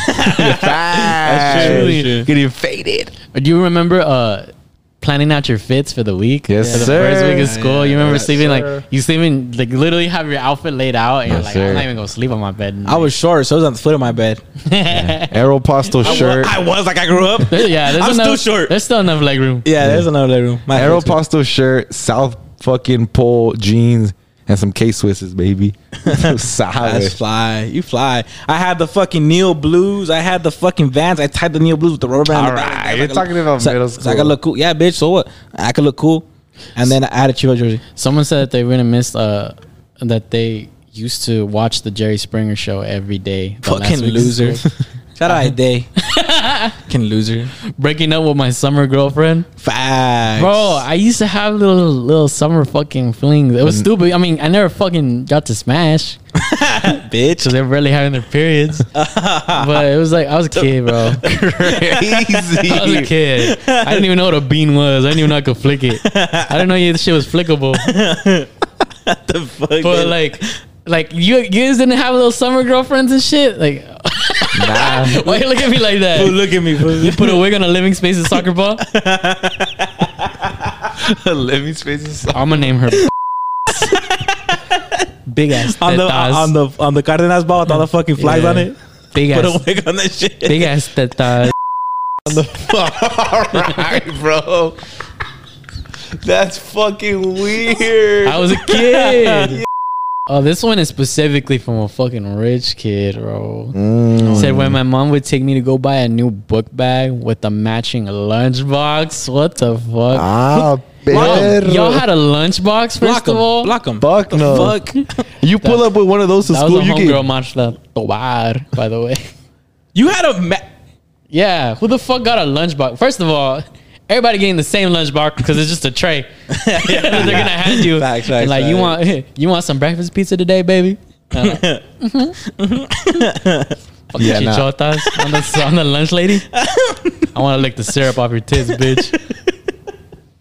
That's true. Getting faded. Do you remember uh, planning out your fits for the week? Yes, for the sir. first week of school. yeah, you remember yes, sleeping sir. like you sleeping like literally have your outfit laid out, and you're like, sir. I'm not even gonna sleep on my bed. I was short, so I was on the foot of my bed. Aeropostale shirt. I was like I grew up. yeah, there's I'm enough, still short. There's still enough leg room. Yeah, there's another leg room. My Aeropostale shirt, South fucking pole jeans, and some K Swisses, baby. That's Solid. fly. You fly. I had the fucking Neil Blues. I had the fucking Vans. I tied the Neil Blues with the rubber band. All right, you're talking about so, middle So I could look cool. Yeah, bitch. So what? I could look cool. And then I had a Chivas jersey. Someone said that they were gonna miss uh that they used to watch the Jerry Springer show every day. the Fucking week of loser. school. Shout out Day. Fucking loser. Breaking up with my summer girlfriend. Facts. Bro, I used to have little little summer fucking flings. It was stupid. I mean, I never fucking got to smash bitch. because they're barely having their periods. but it was like I was a kid, bro. Crazy. I was a kid. I didn't even know what a bean was. I didn't even know I could flick it. I didn't know this shit was flickable. What the fuck? But like, like you, you guys didn't have little summer girlfriends and shit. Like, Nah. why you look at me like that? Fool, look at me. fool. You put a wig on a living spaces soccer ball. Living spaces. I'm gonna name her. Big ass on the tetas. on the on the Cardenas ball with all the fucking flags Yeah. on it. big ass. Put ass, a wig on that shit. big ass tetas. All right, bro. That's fucking weird. I was a kid. Oh, this one is specifically from a fucking rich kid, bro. Mm. Said when my mom would take me to go buy a new book bag with a matching lunchbox. What the fuck? Ah, Y'all, y'all had a lunchbox first Block of him. all. Block him. Fuck no. Fuck. You pull up with one of those to That was a you homegirl get manchla tobar, by the way. You had a. Ma- Yeah, who the fuck got a lunchbox? First of all, everybody getting the same lunch bar because it's just a tray. They're gonna hand you. Facts, facts, like you want you want some breakfast pizza today, baby? Uh, fucking Yeah, nah. on the on the lunch lady. I want to lick the syrup off your tits, bitch.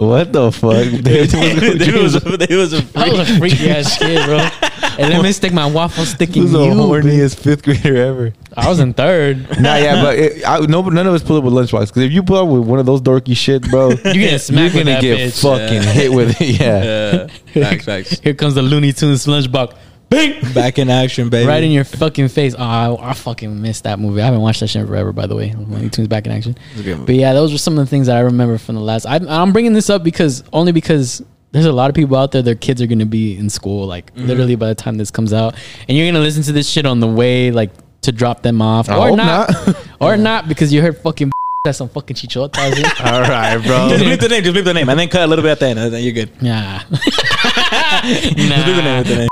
What the fuck? Dude, it was a, it was a I was a freaky ass kid, bro. And let me stick my waffle stick in Who's the horniest fifth grader ever? I was in third. Nah, yeah, but it, I, no, none of us pull up with lunchbox. Because if you pull up with one of those dorky shit, bro, You getting you're gonna get bitch. fucking hit with it. Yeah. Yeah. Facts, facts. Here comes the Looney Tunes lunchbox. Bing! Back in action, baby. Right in your fucking face. Oh, I, I fucking missed that movie. I haven't watched that shit in forever, by the way. Looney Tunes back in action. a good movie. But yeah, those were some of the things that I remember from the last. I, I'm bringing this up because only because there's a lot of people out there. Their kids are gonna be in school, like Mm-hmm. literally by the time this comes out, and you're gonna listen to this shit on the way, like to drop them off, I or hope not, not. or not because you heard fucking that's some fucking chichotas. All right, bro. Just leave the name. Just leave the name, and then cut a little bit at the end. and then You're good. yeah. Just bleep the name. nah.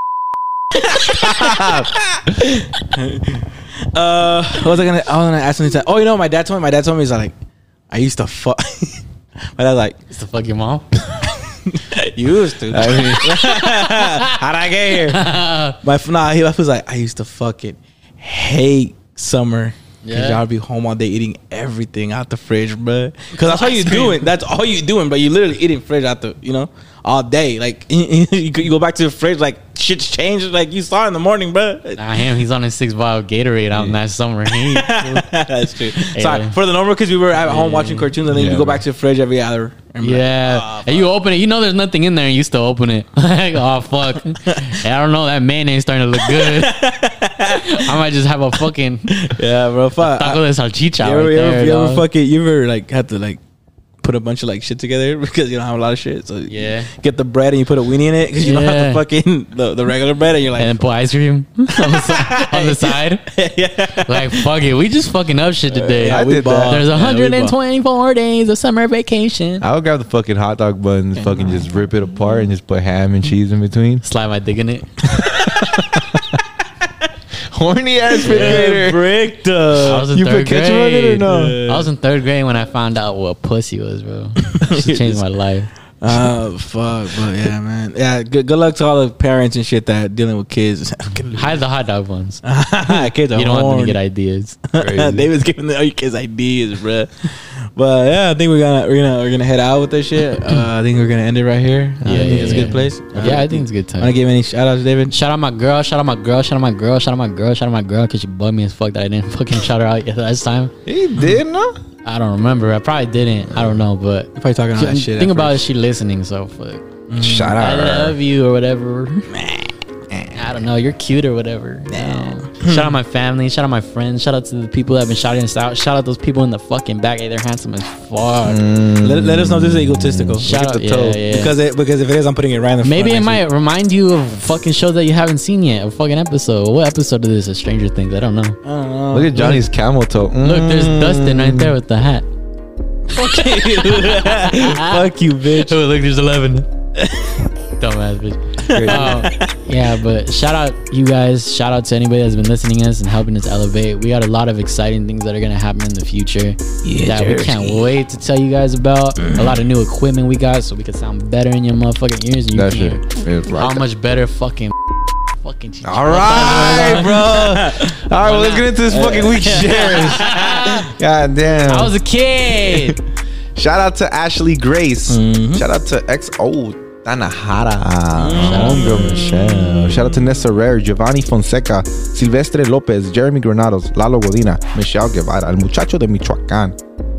With the name. uh, what was I gonna? I was gonna ask something. Oh, you know, my dad told me. My dad told me he's like, I used to fuck. my dad's like, It's the fuck your mom. used to. I mean, How'd I get here? my nah, he was like, I used to fucking hate summer. Cause Yeah. y'all be home all day eating everything out the fridge, bro. Cause that's all you doing. That's all you doing, but you literally eating fridge out the, you know, all day. Like you, go- back to the fridge, like shit's changed, like you saw in the morning, bro. Nah, him. He's on his six vial Gatorade out in that summer heat. that's true. Sorry for the normal, cause we were at home watching cartoons, and then Yeah, you go back to the fridge every hour. and be like, Yeah, "Ah, and you open it. You know there's nothing in there, and you still open it. like, oh fuck! I don't know. That mayonnaise starting to look good. I might just have a fucking yeah, bro. Fuck. taco de salchicha you ever, right you ever, there. you ever fucking, you ever like had to like put a bunch of like shit together because you don't have a lot of shit. So Yeah. you get the bread and you put a weenie in it because you don't have the fucking the, the regular bread and you're like, and then put ice cream on the, si- on the side. yeah, Like fuck it, we just fucking up shit today. I did that. There's Yeah, we 124 days of summer vacation. I would grab the fucking hot dog buns, fucking just rip it apart, and just put ham and cheese in between. Slide my dick in it. Horny ass fifth grader. bricked. I was in You third put ketchup on it or grade. no? I was in third grade when I found out what pussy was, bro. She changed my life. Uh, fuck, but yeah, man. Yeah, good, good luck to all the parents and shit that dealing with kids. Hide the hot dog ones. kids are You don't want them to horny. get ideas. they was giving the other kids ideas, bruh. But yeah, I think we're gonna we're gonna we're gonna head out with this shit. Uh, I think we're gonna end it right here. Uh, I Yeah, think yeah, it's a yeah. good place. Uh, Yeah, I think it's a good time. Want to give any shout outs, David? Shout out my girl, shout out my girl, shout out my girl, shout out my girl, shout out my girl, because she bugged me as fuck that I didn't fucking shout her out last time. He did, no? I don't remember. I probably didn't. I don't know, but You're probably talking all that shit. think about it. She listening, so fuck. Shout out. I love you or whatever. I don't. You're cute or whatever. No. Shout out my family. Shout out my friends. Shout out to the people that have been shouting us out. Shout out those people in the fucking back. Hey, they're handsome as fuck. Let, let us know this is egotistical. Shout at out, the yeah, toe. yeah. Because it, because if it is, I'm putting it right in the Maybe it front next might remind you of fucking shows that you haven't seen yet. A fucking episode. What episode of this is Stranger Things? I don't know. I don't know. Look at Johnny's camel toe. Look, there's Mm. Dustin right there with the hat. Fuck you, bitch. Oh, look, there's 11. Dumbass bitch. Um, yeah, but shout out you guys. Shout out to anybody that's been listening to us and helping us elevate. We got a lot of exciting things that are gonna happen in the future Yeah, that we can't wait to tell you guys about. A lot of new equipment we got so we can sound better in your motherfucking ears. You That shit. hear how much better fucking fucking. All right, bro. All right, well, let's get into this fucking week shares. God damn. I was a kid. Shout out to Ashley Grace. Mm-hmm. Shout out to XO Tanahara. Mm. Homegirl Michelle. Shout out to Nessa Rare, Giovanni Fonseca, Silvestre Lopez, Jeremy Granados, Lalo Godina, Michelle Guevara, El Muchacho de Michoacán,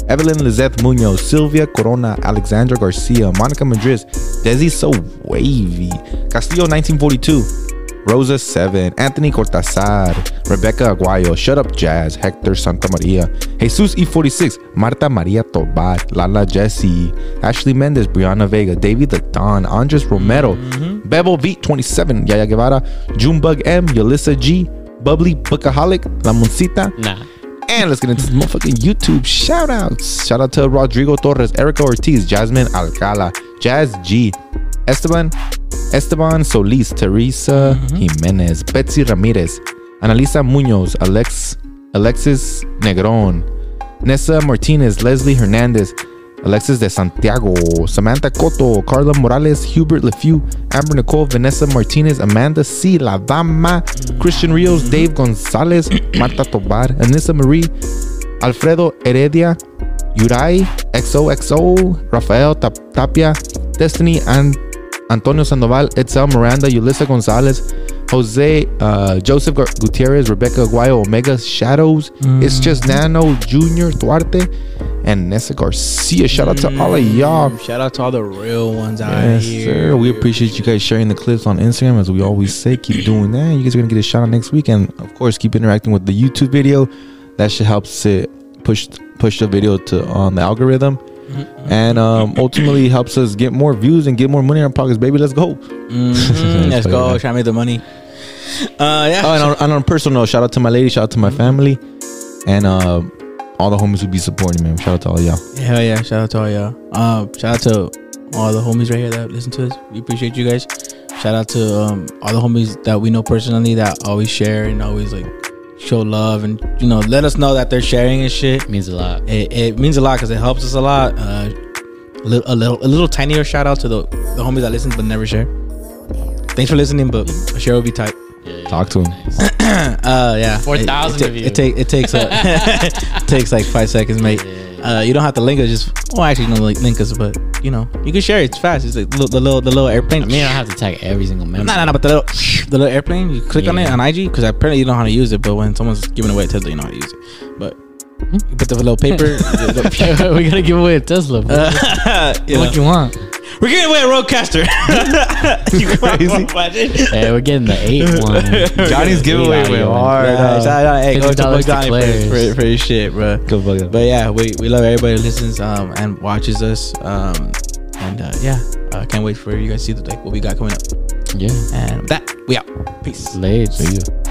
Evelyn Lizeth Munoz, Silvia Corona, Alexandra Garcia, Monica Madriz, Desi So Wavy, Castillo 1942, Rosa 7, Anthony Cortazar, Rebecca Aguayo, Shut Up Jazz, Hector Santa Maria, Jesus E46, Marta Maria Tobar, Lala Jesse, Ashley Mendez, Brianna Vega, David the Don, Andres Romero, mm-hmm. Bebo Beat 27, Yaya Guevara, Junebug M, Yulissa G, Bubbly Bookaholic, La Moncita, nah. and let's get into the motherfucking YouTube shout outs. Shout out to Rodrigo Torres, Erica Ortiz, Jasmine Alcala, Jazz G, Esteban, Esteban Solis, Teresa Jimenez, Betsy Ramirez, Analisa Munoz, Alex, Alexis Negron, Nessa Martinez, Leslie Hernandez, Alexis de Santiago, Samantha Coto, Carla Morales, Hubert LeFew, Amber Nicole, Vanessa Martinez, Amanda C. La Dama, Christian Rios, Dave Gonzalez, Marta Tobar, Anissa Marie, Alfredo Heredia, Yurai, XOXO, Rafael Tap- Tapia, Destiny, and Antonio Sandoval, Etzel Miranda, Yulissa Gonzalez, Jose, uh, Joseph Gutierrez, Rebecca Aguayo, Omega Shadows, It's Just Nano, Junior Duarte, and Nessa Garcia. Shout out to all of y'all. Shout out to all the real ones out Yes, here. sir. We appreciate you guys sharing the clips on Instagram, as we always say. Keep doing that. You guys are gonna get a shout out next week, and of course, keep interacting with the YouTube video. That should help it push push the video to on the algorithm, and um, ultimately helps us get more views and get more money in our pockets. Baby, let's go. Mhm. Let's go. Try to make the money. Uh, yeah. Oh, and on, and on a personal note, shout out to my lady, shout out to my family, and uh, all the homies who be supporting me. Man. Shout out to all y'all. Hell yeah! Shout out to all y'all. Um, shout out to all the homies right here that listen to us. We appreciate you guys. Shout out to um, all the homies that we know personally that always share and always like show love and you know let us know that they're sharing and shit. means a lot. It, it means a lot because it helps us a lot. Uh, a little, a little, a little tinier shout out to the the homies that listen but never share. Thanks for listening, but a share will be tight. Talk to him. Uh, yeah, 4,000 of you. it, take, it takes a, it takes like five seconds, mate. Uh, you don't have to link us. Just well, actually, no like link us, but you know, you can share it. It's fast. It's like the, little- the little, the little airplane. I mean, I don't have to tag every single member. no, no, no. But the little, the little airplane. You click on it Yeah. on IG because apparently you know how to use it. But when someone's giving away a Tesla, you know how to use it. But you put the little paper. the- we gotta give away a Tesla. bro. the- you know. What you want? We're giving away a RODECaster. you Crazy. crazy. Hey, we're getting the eight one. Johnny's Eight giveaway out went here, man. hard. Yeah, uh, shout out, hey, go to to Johnny for, for, for his shit, bro. Go fuck it. But yeah, we, we love everybody who listens um, and watches us. Um, and uh, yeah, I can't wait for you guys to see the, like what we got coming up. Yeah. And with that we out. Peace. Late. See ya.